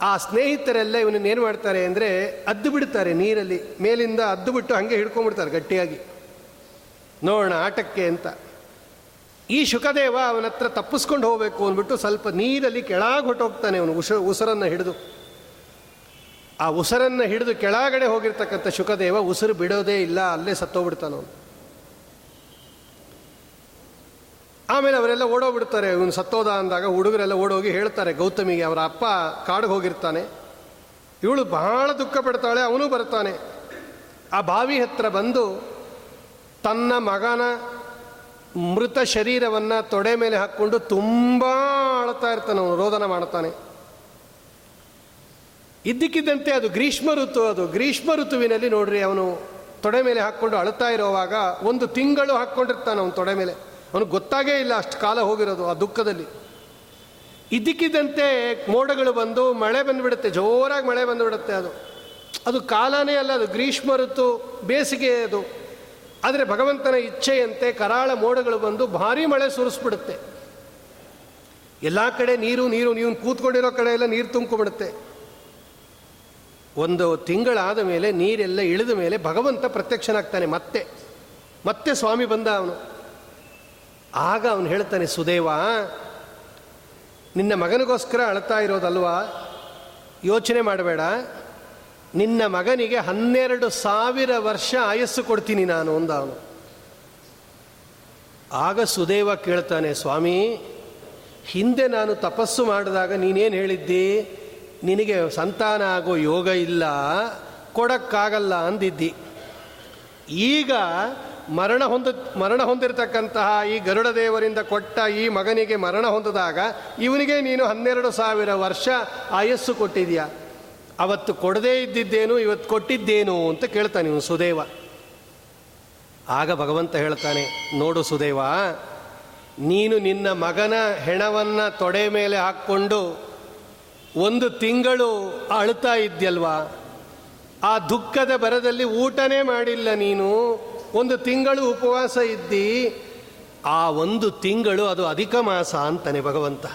Speaker 1: ಆ ಸ್ನೇಹಿತರೆಲ್ಲ ಇವನನ್ನು ಏನು ಮಾಡ್ತಾರೆ ಅಂದರೆ ಅದ್ದು ಬಿಡ್ತಾರೆ ನೀರಲ್ಲಿ, ಮೇಲಿಂದ ಅದ್ದು ಬಿಟ್ಟು ಹಾಗೆ ಹಿಡ್ಕೊಂಡ್ಬಿಡ್ತಾರೆ ಗಟ್ಟಿಯಾಗಿ. ನೋಡೋಣ ಆಟಕ್ಕೆ ಅಂತ. ಈ ಶುಕದೇವ ಅವನ ಹತ್ರ ತಪ್ಪಿಸ್ಕೊಂಡು ಹೋಗಬೇಕು ಅಂದ್ಬಿಟ್ಟು ಸ್ವಲ್ಪ ನೀರಲ್ಲಿ ಕೆಳಗೆ ಹೊಟ್ಟೋಗ್ತಾನೆ ಅವನು, ಉಸ, ಉಸಿರನ್ನು ಹಿಡಿದು. ಆ ಉಸಿರನ್ನು ಹಿಡಿದು ಕೆಳಗಡೆ ಹೋಗಿರ್ತಕ್ಕಂಥ ಶುಕದೇವ ಉಸಿರು ಬಿಡೋದೇ ಇಲ್ಲ, ಅಲ್ಲೇ ಸತ್ತೋಗ್ಬಿಡ್ತಾನವನು ಆಮೇಲೆ ಅವರೆಲ್ಲ ಓಡೋಗ್ಬಿಡ್ತಾರೆ. ಇವನು ಸತ್ತೋದ ಅಂದಾಗ ಹುಡುಗರೆಲ್ಲ ಓಡೋಗಿ ಹೇಳ್ತಾರೆ, ಗೌತಮಿಗೆ ಅವರ ಅಪ್ಪ ಕಾಡಿಗೆ ಹೋಗಿರ್ತಾನೆ. ಇವಳು ಬಹಳ ದುಃಖ ಪಡ್ತಾಳೆ, ಅವನು ಬರ್ತಾನೆ. ಆ ಬಾವಿ ಹತ್ರ ಬಂದು ತನ್ನ ಮಗನ ಮೃತ ಶರೀರವನ್ನು ತೊಡೆ ಮೇಲೆ ಹಾಕ್ಕೊಂಡು ತುಂಬ ಅಳ್ತಾ ಇರ್ತಾನೆ ಅವನು, ರೋದನ ಮಾಡ್ತಾನೆ. ಇದ್ದಕ್ಕಿದ್ದಂತೆ ಅದು ಗ್ರೀಷ್ಮ ಋತು ಅದು. ಗ್ರೀಷ್ಮ ಋತುವಿನಲ್ಲಿ ನೋಡ್ರಿ, ಅವನು ತೊಡೆ ಮೇಲೆ ಹಾಕ್ಕೊಂಡು ಅಳ್ತಾ ಇರೋವಾಗ ಒಂದು ತಿಂಗಳು ಹಾಕ್ಕೊಂಡಿರ್ತಾನೆ ಅವನು ತೊಡೆ ಮೇಲೆ. ಅವನಿಗೆ ಗೊತ್ತಾಗೇ ಇಲ್ಲ ಅಷ್ಟು ಕಾಲ ಹೋಗಿರೋದು ಆ ದುಃಖದಲ್ಲಿ. ಇದಕ್ಕಿದ್ದಂತೆ ಮೋಡಗಳು ಬಂದು ಮಳೆ ಬಂದುಬಿಡುತ್ತೆ, ಜೋರಾಗಿ ಮಳೆ ಬಂದುಬಿಡುತ್ತೆ ಅದು. ಅದು ಕಾಲನೇ ಅಲ್ಲ, ಅದು ಗ್ರೀಷ್ಮ ಋತು, ಬೇಸಿಗೆ ಅದು. ಆದರೆ ಭಗವಂತನ ಇಚ್ಛೆಯಂತೆ ಕರಾಳ ಮೋಡಗಳು ಬಂದು ಭಾರಿ ಮಳೆ ಸುರಿಸ್ಬಿಡುತ್ತೆ. ಎಲ್ಲ ಕಡೆ ನೀರು ನೀರು ನೀವು ಕೂತ್ಕೊಂಡಿರೋ ಕಡೆ ಎಲ್ಲ ನೀರು ತುಂಬಿಬಿಡುತ್ತೆ ಒಂದು ತಿಂಗಳಾದ ಮೇಲೆ ನೀರೆಲ್ಲ ಇಳಿದ ಮೇಲೆ ಭಗವಂತ ಪ್ರತ್ಯಕ್ಷನಾಗ್ತಾನೆ ಮತ್ತೆ. ಮತ್ತೆ ಸ್ವಾಮಿ ಬಂದ ಅವನು. ಆಗ ಅವನು ಹೇಳ್ತಾನೆ, ಸುದೇವ, ನಿನ್ನ ಮಗನಿಗೋಸ್ಕರ ಅಳ್ತಾ ಇರೋದಲ್ವಾ? ಯೋಚನೆ ಮಾಡಬೇಡ. ನಿನ್ನ ಮಗನಿಗೆ ಹನ್ನೆರಡು ಸಾವಿರ ವರ್ಷ ಆಯಸ್ಸು ಕೊಡ್ತೀನಿ ನಾನು, ಅಂದ ಅವನು. ಆಗ ಸುದೇವ ಕೇಳ್ತಾನೆ, ಸ್ವಾಮಿ, ಹಿಂದೆ ನಾನು ತಪಸ್ಸು ಮಾಡಿದಾಗ ನೀನೇನು ಹೇಳಿದ್ದಿ? ನಿನಗೆ ಸಂತಾನ ಆಗೋ ಯೋಗ ಇಲ್ಲ, ಕೊಡಕ್ಕಾಗಲ್ಲ ಅಂದಿದ್ದಿ. ಈಗ ಮರಣ ಹೊಂದ, ಮರಣ ಹೊಂದಿರತಕ್ಕಂತಹ ಈ ಗರುಡ ದೇವರಿಂದ ಕೊಟ್ಟ ಈ ಮಗನಿಗೆ ಮರಣ ಹೊಂದಿದಾಗ ಇವನಿಗೆ ನೀನು ಹನ್ನೆರಡು ಸಾವಿರ ವರ್ಷ ಆಯಸ್ಸು ಕೊಟ್ಟಿದ್ಯಾ. ಅವತ್ತು ಕೊಡದೇ ಇದ್ದಿದ್ದೇನು, ಇವತ್ತು ಕೊಟ್ಟಿದ್ದೇನು ಅಂತ ಕೇಳ್ತಾನೆ ಇವನು ಸುದೇವ. ಆಗ ಭಗವಂತ ಹೇಳ್ತಾನೆ, ನೋಡು ಸುದೇವ, ನೀನು ನಿನ್ನ ಮಗನ ಹೆಣವನ್ನು ತೊಡೆ ಮೇಲೆ ಹಾಕ್ಕೊಂಡು ಒಂದು ತಿಂಗಳು ಅಳ್ತಾ ಇದ್ಯಲ್ವಾ. ಆ ದುಃಖದ ಬರದಲ್ಲಿ ಊಟನೇ ಮಾಡಿಲ್ಲ ನೀನು. ಒಂದು ತಿಂಗಳು ಉಪವಾಸ ಇದ್ದಿ, ಆ ಒಂದು ತಿಂಗಳು ಅದು ಅಧಿಕ ಮಾಸ ಅಂತಾನೆ ಭಗವಂತ.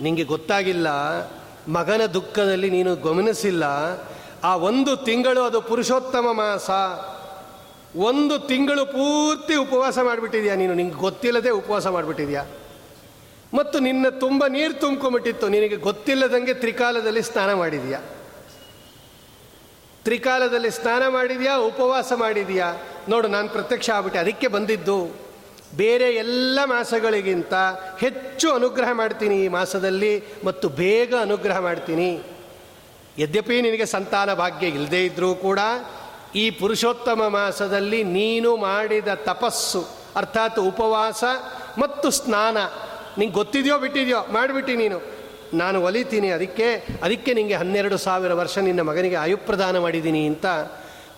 Speaker 1: ನಿಮಗೆ ಗೊತ್ತಾಗಿಲ್ಲ, ಮಗನ ದುಃಖದಲ್ಲಿ ನೀನು ಗಮನಿಸಿಲ್ಲ, ಆ ಒಂದು ತಿಂಗಳು ಅದು ಪುರುಷೋತ್ತಮ ಮಾಸ. ಒಂದು ತಿಂಗಳು ಪೂರ್ತಿ ಉಪವಾಸ ಮಾಡಿಬಿಟ್ಟಿದ್ಯಾ ನೀನು? ನಿಂಗೆ ಗೊತ್ತಿಲ್ಲದೆ ಉಪವಾಸ ಮಾಡಿಬಿಟ್ಟಿದ್ಯಾ? ಮತ್ತು ನಿನ್ನ ತುಂಬ ನೀರು ತುಂಬ್ಕೊಂಬಿಟ್ಟಿತ್ತು, ನಿನಗೆ ಗೊತ್ತಿಲ್ಲದಂಗೆ ತ್ರಿಕಾಲದಲ್ಲಿ ಸ್ನಾನ ಮಾಡಿದೀಯಾ? ತ್ರಿಕಾಲದಲ್ಲಿ ಸ್ನಾನ ಮಾಡಿದೆಯಾ, ಉಪವಾಸ ಮಾಡಿದೆಯಾ? ನೋಡು, ನಾನು ಪ್ರತ್ಯಕ್ಷ ಆಗ್ಬಿಟ್ಟೆ, ಅದಕ್ಕೆ ಬಂದಿದ್ದು. ಬೇರೆ ಎಲ್ಲ ಮಾಸಗಳಿಗಿಂತ ಹೆಚ್ಚು ಅನುಗ್ರಹ ಮಾಡ್ತೀನಿ ಈ ಮಾಸದಲ್ಲಿ ಮತ್ತು ಬೇಗ ಅನುಗ್ರಹ ಮಾಡ್ತೀನಿ. ಯದ್ಯಪಿ ನಿನಗೆ ಸಂತಾನ ಭಾಗ್ಯ ಇಲ್ಲದೇ ಇದ್ದರೂ ಕೂಡ, ಈ ಪುರುಷೋತ್ತಮ ಮಾಸದಲ್ಲಿ ನೀನು ಮಾಡಿದ ತಪಸ್ಸು, ಅರ್ಥಾತ್ ಉಪವಾಸ ಮತ್ತು ಸ್ನಾನ, ನಿಂಗೆ ಗೊತ್ತಿದೆಯೋ ಬಿಟ್ಟಿದೆಯೋ, ಮಾಡಿಬಿಟ್ಟು ನೀನು. ನಾನು ಒಲಿತೀನಿ, ಅದಕ್ಕೆ ಅದಕ್ಕೆ ನಿಮಗೆ ಹನ್ನೆರಡು ಸಾವಿರ ವರ್ಷ ನಿನ್ನ ಮಗನಿಗೆ ಆಯುಪ್ರದಾನ ಮಾಡಿದ್ದೀನಿ ಅಂತ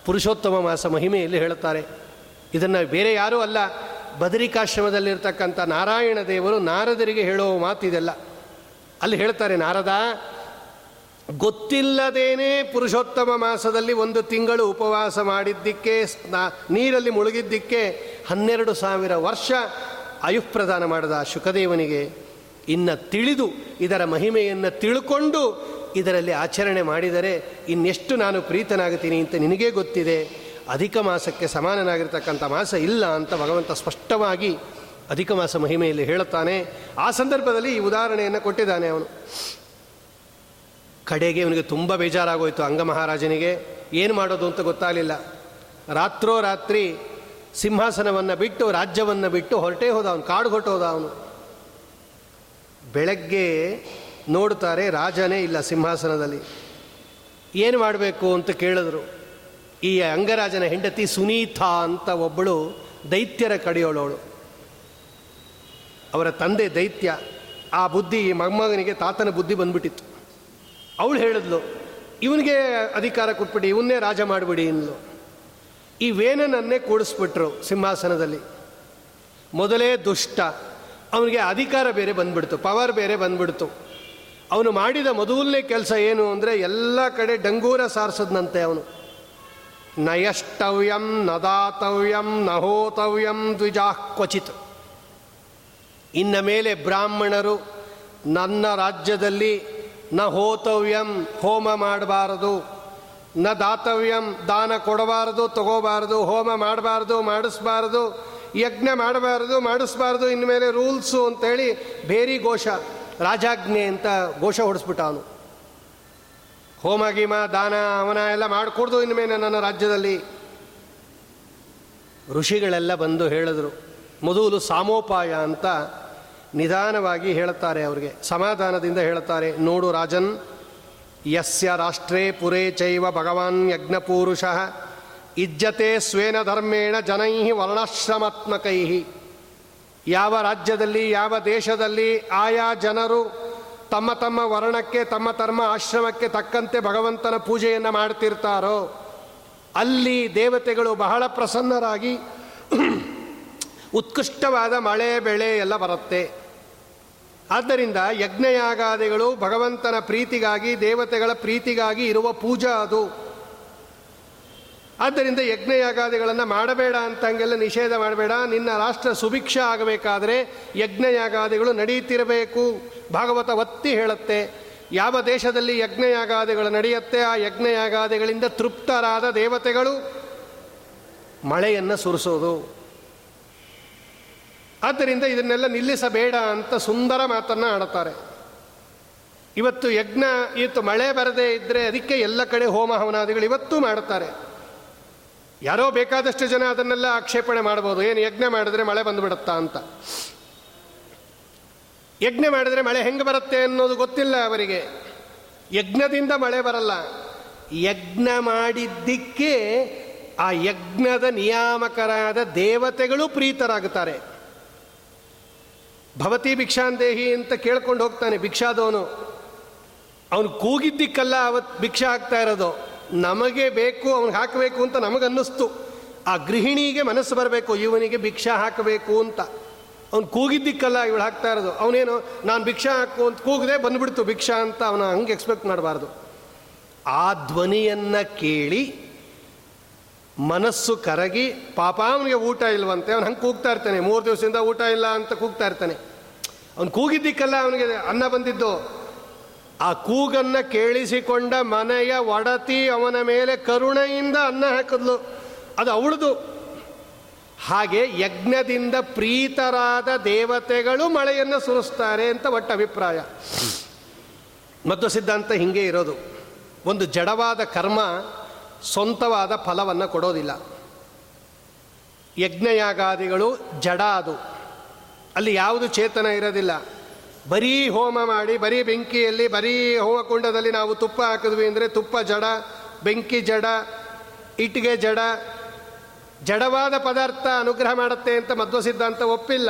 Speaker 1: ಪುರುಷೋತ್ತಮ ಮಾಸ ಮಹಿಮೆಯಲ್ಲಿ ಹೇಳುತ್ತಾರೆ. ಇದನ್ನು ಬೇರೆ ಯಾರೂ ಅಲ್ಲ, ಬದರಿಕಾಶ್ರಮದಲ್ಲಿರ್ತಕ್ಕಂಥ ನಾರಾಯಣ ದೇವರು ನಾರದರಿಗೆ ಹೇಳುವ ಮಾತಿದೆಲ್ಲ ಅಲ್ಲಿ ಹೇಳ್ತಾರೆ, ನಾರದ, ಗೊತ್ತಿಲ್ಲದೇನೆ ಪುರುಷೋತ್ತಮ ಮಾಸದಲ್ಲಿ ಒಂದು ತಿಂಗಳು ಉಪವಾಸ ಮಾಡಿದ್ದಕ್ಕೆ, ಸ್ನಾ, ನೀರಲ್ಲಿ ಮುಳುಗಿದ್ದಕ್ಕೆ ಹನ್ನೆರಡು ಸಾವಿರ ವರ್ಷ ಆಯುಪ್ರದಾನ ಮಾಡಿದ ಶುಕದೇವನಿಗೆ. ಇನ್ನು ತಿಳಿದು, ಇದರ ಮಹಿಮೆಯನ್ನು ತಿಳ್ಕೊಂಡು, ಇದರಲ್ಲಿ ಆಚರಣೆ ಮಾಡಿದರೆ ಇನ್ನೆಷ್ಟು ನಾನು ಪ್ರೀತನಾಗುತ್ತೀನಿ ಅಂತ ನಿನಗೇ ಗೊತ್ತಿದೆ. ಅಧಿಕ ಮಾಸಕ್ಕೆ ಸಮಾನನಾಗಿರ್ತಕ್ಕಂಥ ಮಾಸ ಇಲ್ಲ ಅಂತ ಭಗವಂತ ಸ್ಪಷ್ಟವಾಗಿ ಅಧಿಕ ಮಾಸ ಮಹಿಮೆಯಲ್ಲಿ ಹೇಳುತ್ತಾನೆ. ಆ ಸಂದರ್ಭದಲ್ಲಿ ಈ ಉದಾಹರಣೆಯನ್ನು ಕೊಟ್ಟಿದ್ದಾನೆ ಅವನು. ಕಡೆಗೆ ಅವನಿಗೆ ತುಂಬ ಬೇಜಾರಾಗೋಯಿತು ಅಂಗ ಮಹಾರಾಜನಿಗೆ. ಏನು ಮಾಡೋದು ಅಂತ ಗೊತ್ತಾಗಲಿಲ್ಲ. ರಾತ್ರೋ ರಾತ್ರಿ ಸಿಂಹಾಸನವನ್ನು ಬಿಟ್ಟು, ರಾಜ್ಯವನ್ನು ಬಿಟ್ಟು ಹೊರಟೇ ಹೋದ ಅವನು, ಕಾಡು ಹೊರಟೋದ ಅವನು. ಬೆಳಗ್ಗೆ ನೋಡ್ತಾರೆ, ರಾಜನೇ ಇಲ್ಲ ಸಿಂಹಾಸನದಲ್ಲಿ. ಏನು ಮಾಡಬೇಕು ಅಂತ ಕೇಳಿದ್ರು. ಈ ಅಂಗರಾಜನ ಹೆಂಡತಿ ಸುನೀತಾ ಅಂತ ಒಬ್ಬಳು ದೈತ್ಯರ ಕಡೆಯೋಳವಳು ಅವರ ತಂದೆ ದೈತ್ಯ, ಆ ಬುದ್ಧಿ, ಈ ಮೊಮ್ಮಗನಿಗೆ ತಾತನ ಬುದ್ಧಿ ಬಂದ್ಬಿಟ್ಟಿತ್ತು. ಅವಳು ಹೇಳಿದ್ಲು, ಇವನಿಗೆ ಅಧಿಕಾರ ಕೊಟ್ಬಿಡಿ, ಇವನ್ನೇ ರಾಜ ಮಾಡಿಬಿಡಿ ಇನ್ಲು ಈ ವೇನನನ್ನೇ ಕೂಡಿಸ್ಬಿಟ್ರು ಸಿಂಹಾಸನದಲ್ಲಿ. ಮೊದಲೇ ದುಷ್ಟ ಅವನಿಗೆ ಅಧಿಕಾರ ಬೇರೆ ಬಂದ್ಬಿಡ್ತು ಪವರ್ ಬೇರೆ ಬಂದ್ಬಿಡ್ತು. ಅವನು ಮಾಡಿದ ಮೊದಲನೇ ಕೆಲಸ ಏನು ಅಂದರೆ ಎಲ್ಲ ಕಡೆ ಡಂಗೂರ ಸಾರಿಸದ್ನಂತೆ ಅವನು. ನಯಷ್ಟವ್ಯಂ ನದಾತವ್ಯಂ ನಹೋತವ್ಯಂ ದ್ವಿಜಾ ಕ್ವಚಿತ್. ಇನ್ನ ಮೇಲೆ ಬ್ರಾಹ್ಮಣರು ನನ್ನ ರಾಜ್ಯದಲ್ಲಿ ನ ಹೋತವ್ಯಂ ಹೋಮ ಮಾಡಬಾರದು ನ ದಾತವ್ಯಂ ದಾನ ಕೊಡಬಾರದು, ತಗೋಬಾರದು, ಹೋಮ ಮಾಡಬಾರ್ದು, ಮಾಡಿಸ್ಬಾರ್ದು ಯಜ್ಞ ಮಾಡಬಾರ್ದು, ಮಾಡಿಸ್ಬಾರ್ದು ಇನ್ಮೇಲೆ ರೂಲ್ಸು ಅಂತೇಳಿ ಬೇರಿ ಘೋಷ, ರಾಜಾಜ್ಞೆ ಅಂತ ಘೋಷ ಹೊಡಿಸ್ಬಿಟ್ಟ ಅವನು. ಹೋಮ, ಗೀಮ, ದಾನ, ಅವನ ಎಲ್ಲ ಮಾಡಿಕೊಡ್ದು ಇನ್ಮೇಲೆ ನನ್ನ ರಾಜ್ಯದಲ್ಲಿ. ಋಷಿಗಳೆಲ್ಲ ಬಂದು ಹೇಳಿದ್ರು, ಮೊದಲು ಸಾಮೋಪಾಯ ಅಂತ ನಿಧಾನವಾಗಿ ಹೇಳುತ್ತಾರೆ ಅವರಿಗೆ, ಸಮಾಧಾನದಿಂದ ಹೇಳುತ್ತಾರೆ, ನೋಡು ರಾಜನ್, ಯಸ್ಯ ರಾಷ್ಟ್ರೇ ಪುರೇ ಚೈವ ಭಗವಾನ್ ಯಜ್ಞಪೂರುಷ ಇಜ್ಜತೆ ಸ್ವೇನ ಧರ್ಮೇಣ ಜನೈ ವರ್ಣಾಶ್ರಮಾತ್ಮಕೈ ಯಾವ ರಾಜ್ಯದಲ್ಲಿ, ಯಾವ ದೇಶದಲ್ಲಿ ಆಯಾ ಜನರು ತಮ್ಮ ತಮ್ಮ ವರ್ಣಕ್ಕೆ, ತಮ್ಮ ತಮ್ಮ ಆಶ್ರಮಕ್ಕೆ ತಕ್ಕಂತೆ ಭಗವಂತನ ಪೂಜೆಯನ್ನು ಮಾಡ್ತಿರ್ತಾರೋ, ಅಲ್ಲಿ ದೇವತೆಗಳು ಬಹಳ ಪ್ರಸನ್ನರಾಗಿ ಉತ್ಕೃಷ್ಟವಾದ ಮಳೆ, ಬೆಳೆ ಎಲ್ಲ ಬರುತ್ತೆ. ಆದ್ದರಿಂದ ಯಜ್ಞಯಾಗಾದಿಗಳು ಭಗವಂತನ ಪ್ರೀತಿಗಾಗಿ, ದೇವತೆಗಳ ಪ್ರೀತಿಗಾಗಿ ಇರುವ ಪೂಜಾ ಅದು. ಆದ್ದರಿಂದ ಯಜ್ಞಯಾಗಾದಿಗಳನ್ನು ಮಾಡಬೇಡ ಅಂತಂಗೆಲ್ಲ ನಿಷೇಧ ಮಾಡಬೇಡ. ನಿನ್ನ ರಾಷ್ಟ್ರ ಸುಭಿಕ್ಷ ಆಗಬೇಕಾದ್ರೆ ಯಜ್ಞಯಾಗಾದಿಗಳು ನಡೆಯುತ್ತಿರಬೇಕು. ಭಾಗವತ ಒತ್ತಿ ಹೇಳುತ್ತೆ, ಯಾವ ದೇಶದಲ್ಲಿ ಯಜ್ಞಯಾಗಾದಿಗಳು ನಡೆಯುತ್ತೆ, ಆ ಯಜ್ಞಯಾಗಾದಿಗಳಿಂದ ತೃಪ್ತರಾದ ದೇವತೆಗಳು? ಮಳೆಯನ್ನು ಸುರಿಸೋದು. ಆದ್ದರಿಂದ ಇದನ್ನೆಲ್ಲ ನಿಲ್ಲಿಸಬೇಡ ಅಂತ ಸುಂದರ ಮಾತನ್ನು ಆಡುತ್ತಾರೆ. ಇವತ್ತು ಯಜ್ಞ, ಇವತ್ತು ಮಳೆ ಬರದೇ ಇದ್ದರೆ ಅದಕ್ಕೆ ಎಲ್ಲ ಕಡೆ ಹೋಮ ಹವನಾದಿಗಳು ಇವತ್ತೂ ಮಾಡುತ್ತಾರೆ. ಯಾರೋ ಬೇಕಾದಷ್ಟು ಜನ ಅದನ್ನೆಲ್ಲ ಆಕ್ಷೇಪಣೆ ಮಾಡ್ಬೋದು. ಏನು ಯಜ್ಞ ಮಾಡಿದ್ರೆ ಮಳೆ ಬಂದುಬಿಡುತ್ತಾ ಅಂತ. ಯಜ್ಞ ಮಾಡಿದ್ರೆ ಮಳೆ ಹೆಂಗೆ ಬರುತ್ತೆ ಅನ್ನೋದು ಗೊತ್ತಿಲ್ಲ ಅವರಿಗೆ. ಯಜ್ಞದಿಂದ ಮಳೆ ಬರಲ್ಲ. ಯಜ್ಞ ಮಾಡಿದ್ದಕ್ಕೆ ಆ ಯಜ್ಞದ ನಿಯಾಮಕರಾದ ದೇವತೆಗಳು ಪ್ರೀತರಾಗುತ್ತಾರೆ. ಭವತಿ ಭಿಕ್ಷಾಂದೇಹಿ ಅಂತ ಕೇಳ್ಕೊಂಡು ಹೋಗ್ತಾನೆ ಭಿಕ್ಷಾದವನು ಅವನು ಕೂಗಿದ್ದಕ್ಕಲ್ಲ ಅವತ್ತು ಭಿಕ್ಷಾ ಆಗ್ತಾ ಇರೋದು. ನಮಗೆ ಬೇಕು ಅವನಿಗೆ ಹಾಕಬೇಕು ಅಂತ ನಮಗನ್ನಿಸ್ತು. ಆ ಗೃಹಿಣಿಗೆ ಮನಸ್ಸು ಬರಬೇಕು, ಇವನಿಗೆ ಭಿಕ್ಷಾ ಹಾಕಬೇಕು ಅಂತ. ಅವ್ನು ಕೂಗಿದ್ದಿಕ್ಕಲ್ಲ ಇವಳು ಹಾಕ್ತಾ ಇರೋದು. ಅವನೇನು, ನಾನು ಭಿಕ್ಷಾ ಹಾಕು ಅಂತ ಕೂಗದೆ ಬಂದುಬಿಡ್ತು, ಭಿಕ್ಷಾ ಅಂತ ಅವನ ಹಂಗೆ ಎಕ್ಸ್ಪೆಕ್ಟ್ ಮಾಡಬಾರ್ದು. ಆ ಧ್ವನಿಯನ್ನು ಕೇಳಿ ಮನಸ್ಸು ಕರಗಿ, ಪಾಪ, ಅವನಿಗೆ ಊಟ ಇಲ್ವಂತೆ, ಅವನು ಹಂಗೆ ಕೂಗ್ತಾ ಇರ್ತಾನೆ, ಮೂರು ದಿವಸದಿಂದ ಊಟ ಇಲ್ಲ ಅಂತ ಕೂಗ್ತಾ ಇರ್ತಾನೆ. ಅವನು ಕೂಗಿದ್ದಕ್ಕಲ್ಲ ಅವನಿಗೆ ಅನ್ನ ಬಂದಿದ್ದು ಆ ಕೂಗನ್ನು ಕೇಳಿಸಿಕೊಂಡ ಮನೆಯ ಒಡತಿ ಅವನ ಮೇಲೆ ಕರುಣೆಯಿಂದ ಅನ್ನ ಹಾಕಿದ್ಲು. ಅದು ಅವಳದು. ಹಾಗೆ ಯಜ್ಞದಿಂದ ಪ್ರೀತರಾದ ದೇವತೆಗಳು ಮಳೆಯನ್ನು ಸುರಿಸ್ತಾರೆ ಅಂತ ಒಟ್ಟು ಅಭಿಪ್ರಾಯ. ಮದ್ದು ಸಿದ್ಧಾಂತ ಹಿಂಗೆ ಇರೋದು. ಒಂದು ಜಡವಾದ ಕರ್ಮ ಸ್ವಂತವಾದ ಫಲವನ್ನು ಕೊಡೋದಿಲ್ಲ. ಯಜ್ಞಯಾಗಾದಿಗಳು ಜಡ ಅದು. ಅಲ್ಲಿ ಯಾವುದು ಚೇತನ ಇರೋದಿಲ್ಲ. ಬರೀ ಹೋಮ ಮಾಡಿ, ಬರೀ ಬೆಂಕಿಯಲ್ಲಿ, ಬರೀ ಹೋಮಕುಂಡದಲ್ಲಿ ನಾವು ತುಪ್ಪ ಹಾಕಿದ್ವಿ ಅಂದರೆ ತುಪ್ಪ ಜಡ, ಬೆಂಕಿ ಜಡ, ಇಟ್ಟಿಗೆ ಜಡ, ಜಡವಾದ ಪದಾರ್ಥ ಅನುಗ್ರಹ ಮಾಡುತ್ತೆ ಅಂತ ಮಧ್ವ ಸಿದ್ಧಾಂತ ಒಪ್ಪಿಲ್ಲ.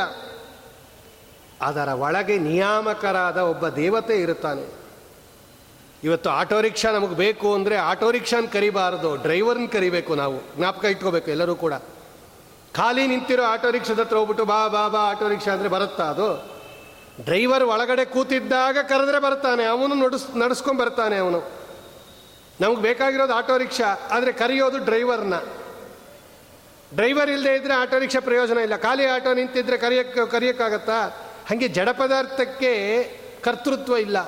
Speaker 1: ಅದರ ಒಳಗೆ ನಿಯಾಮಕರಾದ ಒಬ್ಬ ದೇವತೆ ಇರುತ್ತಾನೆ. ಇವತ್ತು ಆಟೋ ರಿಕ್ಷಾ ನಮಗೆ ಬೇಕು ಅಂದರೆ ಆಟೋ ರಿಕ್ಷಾನ ಕರಿಬಾರದು, ಡ್ರೈವರ್ನ ಕರಿಬೇಕು ನಾವು, ಜ್ಞಾಪಕ ಇಟ್ಕೋಬೇಕು ಎಲ್ಲರೂ ಕೂಡ. ಖಾಲಿ ನಿಂತಿರೋ ಆಟೋ ರಿಕ್ಷಾದ ಹತ್ರ ಹೋಗ್ಬಿಟ್ಟು ಬಾ ಬಾ ಬಾ, ಆಟೋ ರಿಕ್ಷಾ ಅಂದರೆ ಬರುತ್ತಾ ಅದು? ಡ್ರೈವರ್ ಒಳಗಡೆ ಕೂತಿದ್ದಾಗ ಕರೆದ್ರೆ ಬರ್ತಾನೆ, ಅವನು ನಡ್ಸ್, ನಡೆಸ್ಕೊಂಡು ಬರ್ತಾನೆ ಅವನು. ನಮಗೆ ಬೇಕಾಗಿರೋದು ಆಟೋ ರಿಕ್ಷಾ, ಆದರೆ ಕರೆಯೋದು ಡ್ರೈವರ್ನ. ಡ್ರೈವರ್ ಇಲ್ಲದೆ ಇದ್ದರೆ ಆಟೋ ರಿಕ್ಷಾ ಪ್ರಯೋಜನ ಇಲ್ಲ. ಖಾಲಿ ಆಟೋ ನಿಂತಿದ್ರೆ ಕರೆಯೋಕ್ಕೆ ಕರೆಯೋಕ್ಕಾಗತ್ತಾ? ಹಾಗೆ ಜಡ ಪದಾರ್ಥಕ್ಕೆ ಕರ್ತೃತ್ವ ಇಲ್ಲ.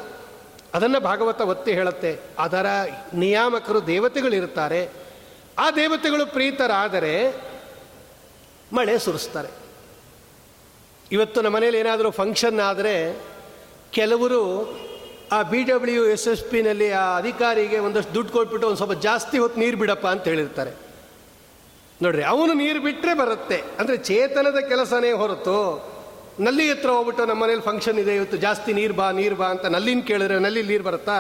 Speaker 1: ಅದನ್ನು ಭಾಗವತ ಒತ್ತಿ ಹೇಳುತ್ತೆ, ಅದರ ನಿಯಾಮಕರು ದೇವತೆಗಳಿರ್ತಾರೆ. ಆ ದೇವತೆಗಳು ಪ್ರೀತರಾದರೆ ಮಳೆ ಸುರಿಸ್ತಾರೆ. ಇವತ್ತು ನಮ್ಮ ಮನೇಲಿ ಏನಾದರೂ ಫಂಕ್ಷನ್ ಆದರೆ ಕೆಲವರು ಆ ಬಿ ಡಬ್ಲ್ಯೂ ಎಸ್ ಎಸ್ ಪಿನಲ್ಲಿ ಆ ಅಧಿಕಾರಿಗೆ ಒಂದಷ್ಟು ದುಡ್ಡು ಕೊಟ್ಬಿಟ್ಟು ಒಂದು ಸ್ವಲ್ಪ ಜಾಸ್ತಿ ಹೊತ್ತು ನೀರು ಬಿಡಪ್ಪ ಅಂತ ಹೇಳಿರ್ತಾರೆ. ನೋಡ್ರಿ, ಅವನು ನೀರು ಬಿಟ್ಟರೆ ಬರುತ್ತೆ. ಅಂದರೆ ಚೇತನದ ಕೆಲಸನೇ ಹೊರತು ನಲ್ಲಿ ಹತ್ರ ಹೋಗ್ಬಿಟ್ಟು ನಮ್ಮ ಮನೇಲಿ ಫಂಕ್ಷನ್ ಇದೆ, ಇವತ್ತು ಜಾಸ್ತಿ ನೀರು ಬಾ ನೀರು ಬಾ ಅಂತ ನಲ್ಲಿನ ಕೇಳಿದ್ರೆ ನಲ್ಲಿ ನೀರು ಬರುತ್ತಾ?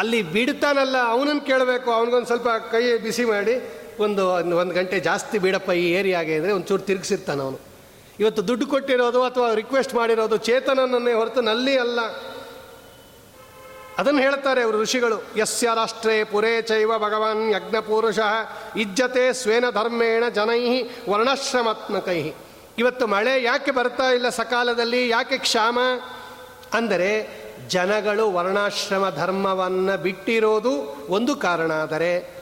Speaker 1: ಅಲ್ಲಿ ಬಿಡ್ತಾನಲ್ಲ ಅವನನ್ನು ಕೇಳಬೇಕು, ಅವನಿಗೊಂದು ಸ್ವಲ್ಪ ಕೈ ಬಿಸಿ ಮಾಡಿ ಒಂದು ಒಂದು ಗಂಟೆ ಜಾಸ್ತಿ ಬಿಡಪ್ಪ ಈ ಏರಿಯಾಗೆ ಅಂದರೆ ಒಂಚೂರು ತಿರುಗಿಸಿರ್ತಾನೆ ಅವನು. ಇವತ್ತು ದುಡ್ಡು ಕೊಟ್ಟಿರೋದು ಅಥವಾ ರಿಕ್ವೆಸ್ಟ್ ಮಾಡಿರೋದು ಚೇತನನನ್ನೇ ಹೊರತು ನಲ್ಲಿ ಅಲ್ಲ. ಅದನ್ನು ಹೇಳ್ತಾರೆ ಅವರು ಋಷಿಗಳು. ಯಸ್ಯ ರಾಷ್ಟ್ರೇ ಪುರೇ ಚೈವ ಭಗವಾನ್ ಯಜ್ಞಪುರುಷ ಇಜ್ಜತೆ ಸ್ವೇನ ಧರ್ಮೇಣ ಜನೈ ವರ್ಣಶ್ರಮಾತ್ಮಕೈ ಇವತ್ತು ಮಳೆ ಯಾಕೆ ಬರ್ತಾ ಇಲ್ಲ ಸಕಾಲದಲ್ಲಿ? ಯಾಕೆ ಕ್ಷಾಮ? ಅಂದರೆ ಜನಗಳು ವರ್ಣಾಶ್ರಮ ಧರ್ಮವನ್ನು ಬಿಟ್ಟಿರೋದು ಒಂದು ಕಾರಣ ಆದರೆ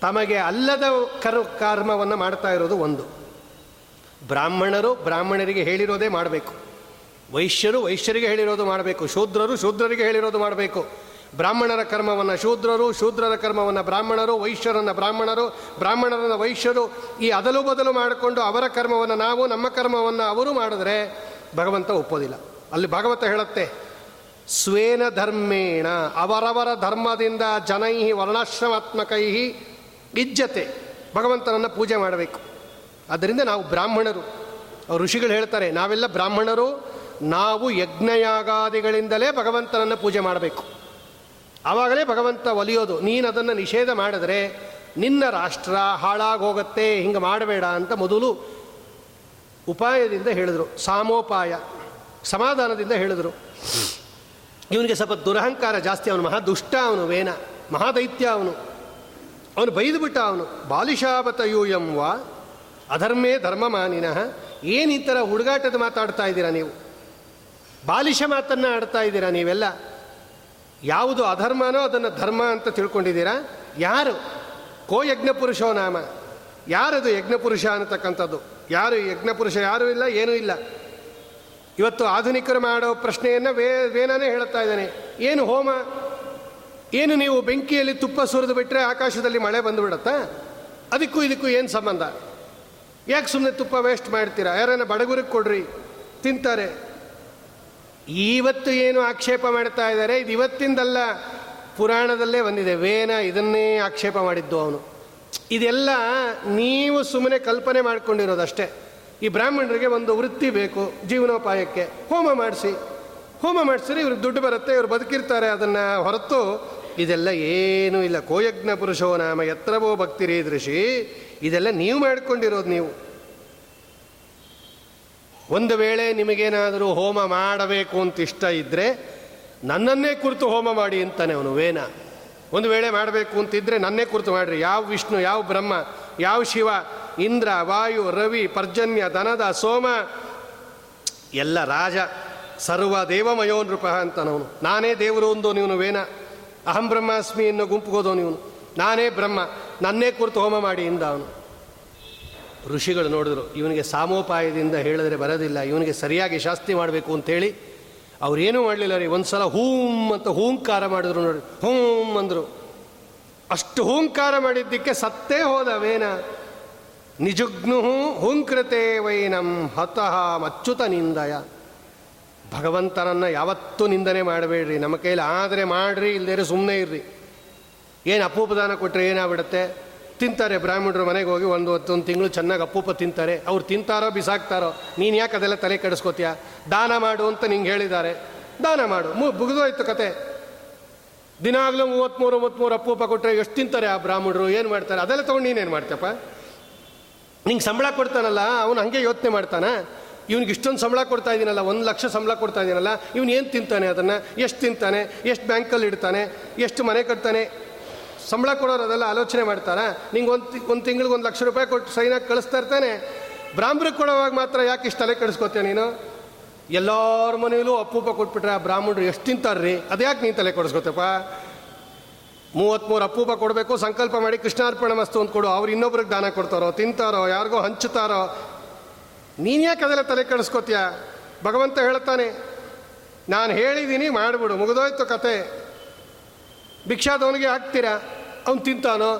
Speaker 1: ತಮಗೆ ಅಲ್ಲದ ಕರ್, ಕರ್ಮವನ್ನು ಮಾಡ್ತಾ ಇರೋದು ಒಂದು. ಬ್ರಾಹ್ಮಣರು ಬ್ರಾಹ್ಮಣರಿಗೆ ಹೇಳಿರೋದೇ ಮಾಡಬೇಕು. ವೈಶ್ಯರು ವೈಶ್ಯರಿಗೆ ಹೇಳಿರೋದು ಮಾಡಬೇಕು. ಶೂದ್ರರು ಶೂದ್ರರಿಗೆ ಹೇಳಿರೋದು ಮಾಡಬೇಕು. ಬ್ರಾಹ್ಮಣರ ಕರ್ಮವನ್ನು ಶೂದ್ರರು, ಶೂದ್ರರ ಕರ್ಮವನ್ನು ಬ್ರಾಹ್ಮಣರು, ವೈಶ್ಯರನ್ನು ಬ್ರಾಹ್ಮಣರು, ಬ್ರಾಹ್ಮಣರನ್ನು ವೈಶ್ಯರು ಈ ಅದಲು ಬದಲು ಮಾಡಿಕೊಂಡು ಅವರ ಕರ್ಮವನ್ನು ನಾವು, ನಮ್ಮ ಕರ್ಮವನ್ನು ಅವರು ಮಾಡಿದ್ರೆ ಭಗವಂತ ಒಪ್ಪೋದಿಲ್ಲ. ಅಲ್ಲಿ ಭಗವಂತ ಹೇಳುತ್ತೆ, ಸ್ವೇನ ಧರ್ಮೇಣ, ಅವರವರ ಧರ್ಮದಿಂದ ಜನೈ ವರ್ಣಾಶ್ರಮಾತ್ಮಕೈ ಇಜ್ಜತೆ. ಭಗವಂತನನ್ನು ಪೂಜೆ ಮಾಡಬೇಕು. ಆದ್ದರಿಂದ ನಾವು ಬ್ರಾಹ್ಮಣರು. ಋಷಿಗಳು ಹೇಳ್ತಾರೆ, ನಾವೆಲ್ಲ ಬ್ರಾಹ್ಮಣರು, ನಾವು ಯಜ್ಞಯಾಗಾದಿಗಳಿಂದಲೇ ಭಗವಂತನನ್ನು ಪೂಜೆ ಮಾಡಬೇಕು. ಆವಾಗಲೇ ಭಗವಂತ ಒಲಿಯೋದು, ನೀನು ಅದನ್ನು ನಿಷೇಧ ಮಾಡಿದ್ರೆ ನಿನ್ನ ರಾಷ್ಟ್ರ ಹಾಳಾಗೋಗತ್ತೆ, ಹಿಂಗೆ ಮಾಡಬೇಡ ಅಂತ ಮೊದಲು ಉಪಾಯದಿಂದ ಹೇಳಿದರು. ಸಾಮೋಪಾಯ, ಸಮಾಧಾನದಿಂದ ಹೇಳಿದರು. ಇವನಿಗೆ ಸ್ವಲ್ಪ ದುರಹಂಕಾರ ಜಾಸ್ತಿ, ಅವನು ಮಹಾ ದುಷ್ಟ ಅವನು, ವೇನ, ಮಹಾದೈತ್ಯ ಅವನು. ಅವನು ಬೈದುಬಿಟ್ಟ ಅವನು ಬಾಲಿಶಾಪತಯು ಎಂವ ಧರ್ಮ ಧರ್ಮಮಾನಿನಃ. ಏನು ಈ ಥರ ಹುಡುಗಾಟದ ಮಾತಾಡ್ತಾ ಇದ್ದೀರಾ ನೀವು? ಬಾಲಿಷ ಮಾತನ್ನು ಆಡ್ತಾ ಇದ್ದೀರಾ ನೀವೆಲ್ಲ? ಯಾವುದು ಅಧರ್ಮನೋ ಅದನ್ನು ಧರ್ಮ ಅಂತ ತಿಳ್ಕೊಂಡಿದ್ದೀರಾ? ಯಾರು? ಕೋ ಯಜ್ಞಪುರುಷೋ ನಾಮ. ಯಾರದು ಯಜ್ಞಪುರುಷ ಅನ್ನತಕ್ಕಂಥದ್ದು? ಯಾರು ಯಜ್ಞಪುರುಷ ಯಾರೂ ಇಲ್ಲ, ಏನೂ ಇಲ್ಲ. ಇವತ್ತು ಆಧುನಿಕರು ಮಾಡೋ ಪ್ರಶ್ನೆಯನ್ನು ವೇ, ವೇನನೇ ಹೇಳ್ತಾ ಇದ್ದಾನೆ. ಏನು ಹೋಮ? ಏನು ನೀವು ಬೆಂಕಿಯಲ್ಲಿ ತುಪ್ಪ ಸುರಿದು ಬಿಟ್ಟರೆ ಆಕಾಶದಲ್ಲಿ ಮಳೆ ಬಂದುಬಿಡತ್ತಾ ಅದಕ್ಕೂ ಇದಕ್ಕೂ ಏನು ಸಂಬಂಧ? ಯಾಕೆ ಸುಮ್ಮನೆ ತುಪ್ಪ ವೇಸ್ಟ್ ಮಾಡ್ತೀರಾ? ಯಾರನ್ನ ಬಡಗುರಿಗೆ ಕೊಡ್ರಿ. ತಿಂತಾರೆ. ಇವತ್ತು ಏನು ಆಕ್ಷೇಪ ಮಾಡ್ತಾ ಇದ್ದಾರೆ? ಇದು ಇವತ್ತಿಂದಲ್ಲ. ಪುರಾಣದಲ್ಲೇ ಬಂದಿದೆ. ವೇನ ಇದನ್ನೇ ಆಕ್ಷೇಪ ಮಾಡಿದ್ದು ಅವನು. ಇದೆಲ್ಲ ನೀವು ಸುಮ್ಮನೆ ಕಲ್ಪನೆ ಮಾಡ್ಕೊಂಡಿರೋದಷ್ಟೇ. ಈ ಬ್ರಾಹ್ಮಣರಿಗೆ ಒಂದು ವೃತ್ತಿ ಬೇಕು, ಜೀವನೋಪಾಯಕ್ಕೆ. ಹೋಮ ಮಾಡಿಸಿ. ಹೋಮ ಮಾಡಿಸಿದ್ರೆ ಇವ್ರಿಗೆ ದುಡ್ಡು ಬರುತ್ತೆ, ಇವ್ರು ಬದುಕಿರ್ತಾರೆ. ಅದನ್ನು ಹೊರತು ಇದೆಲ್ಲ ಏನೂ ಇಲ್ಲ. ಕೋಯಜ್ಞ ಪುರುಷೋ ನಾಮ ಎತ್ತರವೋ ಭಕ್ತಿರಿ ದೃಶಿ ಇದೆಲ್ಲ ನೀವು ಮಾಡ್ಕೊಂಡಿರೋದು ನೀವು. ಒಂದು ವೇಳೆ ನಿಮಗೇನಾದರೂ ಹೋಮ ಮಾಡಬೇಕು ಅಂತ ಇಷ್ಟ ಇದ್ದರೆ ನನ್ನನ್ನೇ ಕುರಿತು ಹೋಮ ಮಾಡಿ ಅಂತಾನೆ ಅವನು ವೇನ. ಒಂದು ವೇಳೆ ಮಾಡಬೇಕು ಅಂತಿದ್ರೆ ನನ್ನೇ ಕುರಿತು ಮಾಡಿರಿ. ಯಾವ ವಿಷ್ಣು, ಯಾವ ಬ್ರಹ್ಮ, ಯಾವ ಶಿವ, ಇಂದ್ರ, ವಾಯು, ರವಿ, ಪರ್ಜನ್ಯ, ದನದ, ಸೋಮ, ಎಲ್ಲ ರಾಜ, ಸರ್ವ ದೇವಮಯೋ ನೃಪ ಅವನು ನಾನೇ ದೇವರು ಒಂದು ನೀವು ವೇನ. ಅಹಂ ಬ್ರಹ್ಮಾಸ್ಮಿ ಅನ್ನೋ ಗುಂಪುಗೋದೋ ನೀವು ನಾನೇ ಬ್ರಹ್ಮ, ನನ್ನೇ ಕುರಿತು ಹೋಮ ಮಾಡಿ ಇಂದ ಅವನು. ಋಷಿಗಳು ನೋಡಿದ್ರು, ಇವನಿಗೆ ಸಾಮೋಪಾಯದಿಂದ ಹೇಳಿದ್ರೆ ಬರೋದಿಲ್ಲ, ಇವನಿಗೆ ಸರಿಯಾಗಿ ಶಾಸ್ತಿ ಮಾಡಬೇಕು ಅಂತೇಳಿ. ಅವ್ರೇನೂ ಮಾಡಲಿಲ್ಲ ರೀ ಒಂದು ಸಲ ಹೂಂ ಅಂತ ಹೂಂಕಾರ ಮಾಡಿದ್ರು ನೋಡಿ, ಹೂಂ ಅಂದರು. ಅಷ್ಟು ಹೂಂಕಾರ ಮಾಡಿದ್ದಕ್ಕೆ ಸತ್ತೇ ಹೋದವೇನ? ನಿಜುಗ್ನು ಹೂಂಕೃತೆ ವೈನಂ ಹತಃ ಅಚ್ಯುತ ನಿಂದಯ. ಭಗವಂತನನ್ನು ಯಾವತ್ತೂ ನಿಂದನೆ ಮಾಡಬೇಡ್ರಿ, ನಮ್ಮ ಕೈಲಿ ಆದರೆ ಮಾಡ್ರಿ ಇಲ್ಲದೇ ಸುಮ್ಮನೆ ಇರ್ರಿ. ಏನು ಅಪೂಪದಾನ ಕೊಟ್ಟರೆ ಏನಾಗ್ಬಿಡುತ್ತೆ? ತಿಂತಾರೆ. ಬ್ರಾಹ್ಮಣರು ಮನೆಗೆ ಹೋಗಿ ಒಂದು ಒಂದು ತಿಂಗಳು ಚೆನ್ನಾಗಿ ಅಪ್ಪೂಪ ತಿಂತಾರೆ. ಅವ್ರು ತಿಂತಾರೋ, ಬಿಸಾಕ್ತಾರೋ, ನೀನು ಯಾಕೆ ಅದೆಲ್ಲ ತಲೆ ಕೆಡಿಸ್ಕೋತೀಯ? ದಾನ ಮಾಡು ಅಂತ ನಿಂಗೆ ಹೇಳಿದ್ದಾರೆ. ದಾನ ಮಾಡು. ಮು ಬುಗಿದೋಯ್ತು ಕತೆ. ದಿನಾಗಲೂ ಮೂವತ್ತ್ಮೂರು ಮೂವತ್ತ್ಮೂರು ಅಪ್ಪೂಪ ಕೊಟ್ಟರೆ ಎಷ್ಟು ತಿಂತಾರೆ ಆ ಬ್ರಾಹ್ಮಣರು? ಏನು ಮಾಡ್ತಾರೆ? ಅದೆಲ್ಲ ತೊಗೊಂಡು ಏನು ಮಾಡ್ತೀಯಪ್ಪ? ನಿಂಗೆ ಸಂಬಳ ಕೊಡ್ತಾನಲ್ಲ, ಅವನು ಹಂಗೆ ಯೋಚನೆ ಮಾಡ್ತಾನೆ? ಇವ್ನಿಗೆ ಇಷ್ಟೊಂದು ಸಂಬಳ ಕೊಡ್ತಾ ಇದ್ದೀನಲ್ಲ ಒಂದು ಲಕ್ಷ ಸಂಬಳ ಕೊಡ್ತಾ ಇದ್ದೀನಲ್ಲ ಇವನು ಏನು ತಿಂತಾನೆ ಅದನ್ನು? ಎಷ್ಟು ತಿಂತಾನೆ? ಎಷ್ಟು ಬ್ಯಾಂಕಲ್ಲಿ ಇಡ್ತಾನೆ? ಎಷ್ಟು ಮನೆ ಕಟ್ತಾನೆ? ಸಂಬಳ ಕೊಡೋರು ಅದೆಲ್ಲ ಆಲೋಚನೆ ಮಾಡ್ತಾರೆ. ನಿಂಗೆ ಒಂದು ಒಂದು ತಿಂಗಳಿಗೆ ಒಂದು ಲಕ್ಷ ರೂಪಾಯಿ ಕೊಟ್ಟು ಸೈನಾಗಿ ಕಳಿಸ್ತಾ ಇರ್ತಾನೆ. ಬ್ರಾಹ್ಮರಿಗೆ ಕೊಡೋವಾಗ ಮಾತ್ರ ಯಾಕೆ ಇಷ್ಟು ತಲೆ ಕೆಡಿಸ್ಕೋತೀಯ ನೀನು? ಎಲ್ಲರ ಮನೆಯಲ್ಲೂ ಅಪ್ಪೂಪ ಕೊಟ್ಬಿಟ್ರೆ ಆ ಬ್ರಾಹ್ಮಣರು ಎಷ್ಟು ತಿಂತಾರ್ರಿ? ಅದ್ಯಾಕೆ ನೀನು ತಲೆ ಕೆಡಿಸ್ಕೋತಪ್ಪ ಮೂವತ್ತ್ಮೂರು ಅಪ್ಪೂಪ ಕೊಡಬೇಕು, ಸಂಕಲ್ಪ ಮಾಡಿ ಕೃಷ್ಣಾರ್ಪಣ ಮಸ್ತು ಅಂತ ಕೊಡು. ಅವ್ರು ಇನ್ನೊಬ್ರಿಗೆ ದಾನ ಕೊಡ್ತಾರೋ, ತಿಂತಾರೋ, ಯಾರಿಗೋ ಹಂಚುತ್ತಾರೋ. ನೀನು ಯಾಕೆ ಅದೆಲ್ಲ ತಲೆ ಕೆಡಿಸ್ಕೋತೀಯ? ಭಗವಂತ ಹೇಳ್ತಾನೆ, ನಾನು ಹೇಳಿದ್ದೀನಿ ಮಾಡಿಬಿಡು. ಮುಗಿದೋಯ್ತು ಕತೆ. ಭಿಕ್ಷಾದವನಿಗೆ ಹಾಕ್ತೀರಾ? ಅವ್ನು ತಿಂತಾನೋ,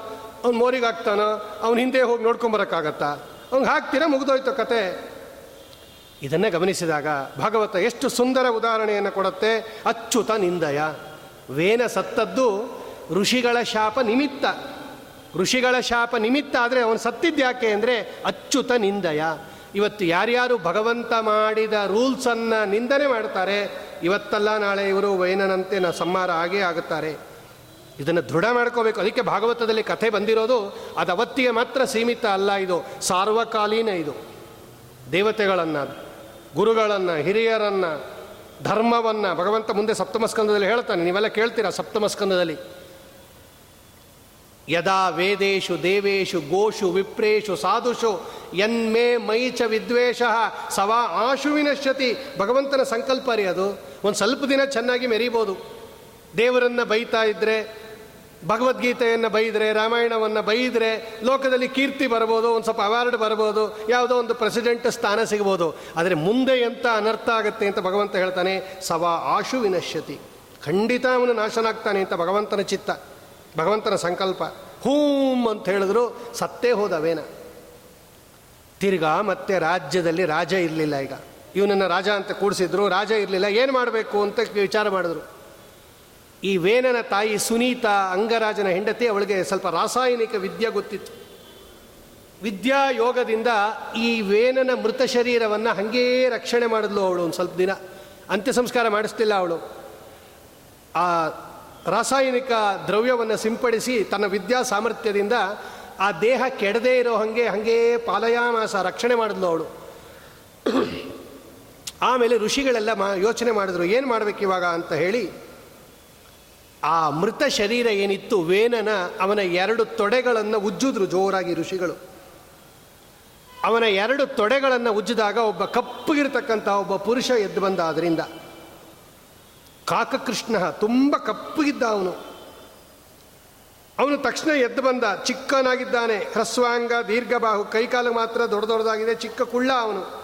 Speaker 1: ಅವ್ನು ಮೋರಿಗೆ ಹಾಕ್ತಾನೋ, ಅವ್ನು ಹಿಂದೆ ಹೋಗಿ ನೋಡ್ಕೊಂಬರೋಕ್ಕಾಗತ್ತಾ ಅವ್ನಿಗೆ ಹಾಕ್ತೀರಾ, ಮುಗಿದೋಯ್ತು ಕತೆ. ಇದನ್ನೇ ಗಮನಿಸಿದಾಗ ಭಾಗವತ ಎಷ್ಟು ಸುಂದರ ಉದಾಹರಣೆಯನ್ನು ಕೊಡುತ್ತೆ. ಅಚ್ಚುತ ನಿಂದಯ. ವೇನ ಸತ್ತದ್ದು ಋಷಿಗಳ ಶಾಪ ನಿಮಿತ್ತ. ಋಷಿಗಳ ಶಾಪ ನಿಮಿತ್ತ ಆದರೆ ಅವನು ಸತ್ತಿದ್ಯಾಕೆ ಅಂದರೆ ಅಚ್ಚುತ ನಿಂದಯ. ಇವತ್ತು ಯಾರ್ಯಾರು ಭಗವಂತ ಮಾಡಿದ ರೂಲ್ಸನ್ನು ನಿಂದನೆ ಮಾಡ್ತಾರೆ, ಇವತ್ತಲ್ಲ ನಾಳೆ ಇವರು ವೈನನಂತೆ ನ ಸಂಹಾರ ಆಗೇ ಆಗುತ್ತಾರೆ. ಇದನ್ನು ದೃಢ ಮಾಡ್ಕೋಬೇಕು. ಅದಕ್ಕೆ ಭಾಗವತದಲ್ಲಿ ಕಥೆ ಬಂದಿರೋದು ಅದು ಅವತ್ತಿಗೆ ಮಾತ್ರ ಸೀಮಿತ ಅಲ್ಲ ಇದು. ಸಾರ್ವಕಾಲೀನ ಇದು. ದೇವತೆಗಳನ್ನು, ಗುರುಗಳನ್ನು, ಹಿರಿಯರನ್ನು, ಧರ್ಮವನ್ನು ಭಗವಂತ ಮುಂದೆ ಸಪ್ತಮ ಸ್ಕಂದದಲ್ಲಿ ಹೇಳ್ತಾನೆ. ನೀವೆಲ್ಲ ಕೇಳ್ತೀರಾ ಸಪ್ತಮ ಸ್ಕಂದದಲ್ಲಿ ಯದಾ ವೇದೇಶು ದೇವೇಶು ಗೋಷು ವಿಪ್ರೇಶು ಸಾಧುಷು ಯನ್ಮೇ ಮೈಚ ವಿದ್ವೇಷ ಸವಾ ಆಶುವಿನ ವಿನಶ್ಯತಿ. ಭಗವಂತನ ಸಂಕಲ್ಪ ರೀ ಅದು. ಒಂದು ಸ್ವಲ್ಪ ದಿನ ಚೆನ್ನಾಗಿ ಮೆರಿಬೋದು. ದೇವರನ್ನು ಬೈತಾ ಇದ್ದರೆ ಭಗವದ್ಗೀತೆಯನ್ನು ಬೈದರೆ, ರಾಮಾಯಣವನ್ನು ಬೈದರೆ, ಲೋಕದಲ್ಲಿ ಕೀರ್ತಿ ಬರ್ಬೋದು, ಒಂದು ಸ್ವಲ್ಪ ಅವಾರ್ಡ್ ಬರ್ಬೋದು, ಯಾವುದೋ ಒಂದು ಪ್ರೆಸಿಡೆಂಟ್ ಸ್ಥಾನ ಸಿಗ್ಬೋದು. ಆದರೆ ಮುಂದೆ ಎಂಥ ಅನರ್ಥ ಆಗುತ್ತೆ ಅಂತ ಭಗವಂತ ಹೇಳ್ತಾನೆ, ಸವಾ ಆಶು ವಿನಶ್ಯತಿ. ಖಂಡಿತ ಅವನು ನಾಶನಾಗ್ತಾನೆ ಅಂತ ಭಗವಂತನ ಚಿತ್ತ, ಭಗವಂತನ ಸಂಕಲ್ಪ. ಹೂಮ್ ಅಂತ ಹೇಳಿದ್ರು ಸತ್ತೇ ಹೋದವೇನ? ತಿರ್ಗಾ ಮತ್ತೆ ರಾಜ್ಯದಲ್ಲಿ ರಾಜ ಇರಲಿಲ್ಲ ಈಗ. ಇವನನ್ನು ರಾಜ ಅಂತ ಕೂಡಿಸಿದ್ರು, ರಾಜ ಇರಲಿಲ್ಲ, ಏನು ಮಾಡಬೇಕು ಅಂತ ವಿಚಾರ ಮಾಡಿದ್ರು. ಈ ವೇನನ ತಾಯಿ ಸುನೀತಾ ಅಂಗರಾಜನ ಹೆಂಡತಿ ಅವಳಿಗೆ ಸ್ವಲ್ಪ ರಾಸಾಯನಿಕ ವಿದ್ಯೆ ಗೊತ್ತಿತ್ತು. ವಿದ್ಯಾ ಯೋಗದಿಂದ ಈ ವೇನನ ಮೃತ ಶರೀರವನ್ನು ಹಾಗೇ ರಕ್ಷಣೆ ಮಾಡಿದ್ಲು ಅವಳು ಒಂದು ಸ್ವಲ್ಪ ದಿನ. ಅಂತ್ಯ ಸಂಸ್ಕಾರ ಮಾಡಿಸ್ತಿಲ್ಲ ಅವಳು. ಆ ರಾಸಾಯನಿಕ ದ್ರವ್ಯವನ್ನು ಸಿಂಪಡಿಸಿ ತನ್ನ ವಿದ್ಯಾ ಸಾಮರ್ಥ್ಯದಿಂದ ಆ ದೇಹ ಕೆಡದೇ ಇರೋ ಹಾಗೆ ಹಾಗೇ ಪಾಲಯಾಮಾಸ ರಕ್ಷಣೆ ಮಾಡಿದ್ಲು ಅವಳು. ಆಮೇಲೆ ಋಷಿಗಳೆಲ್ಲ ಮಾ ಯೋಚನೆ ಮಾಡಿದ್ರು, ಏನು ಮಾಡಬೇಕು ಇವಾಗ ಅಂತ ಹೇಳಿ ಆ ಮೃತ ಶರೀರ ಏನಿತ್ತು? ವೇನನ ಅವನ ಎರಡು ತೊಡೆಗಳನ್ನು ಉಜ್ಜಿದ್ರು ಜೋರಾಗಿ ಋಷಿಗಳು. ಅವನ ಎರಡು ತೊಡೆಗಳನ್ನು ಉಜ್ಜಿದಾಗ ಒಬ್ಬ ಕಪ್ಪಗಿರ್ತಕ್ಕಂಥ ಒಬ್ಬ ಪುರುಷ ಎದ್ದು ಬಂದ ಅದರಿಂದ ಕಾಕಕೃಷ್ಣ ತುಂಬ ಕಪ್ಪಗಿದ್ದ ಅವನು. ಅವನು ತಕ್ಷಣ ಎದ್ದು ಬಂದ. ಚಿಕ್ಕನಾಗಿದ್ದಾನೆ. ಹ್ರಸ್ವಾಂಗ, ದೀರ್ಘಬಾಹು, ಕೈಕಾಲು ಮಾತ್ರ ದೊಡ್ಡ ದೊಡ್ಡದಾಗಿದೆ. ಚಿಕ್ಕ ಕುಳ್ಳ ಅವನು.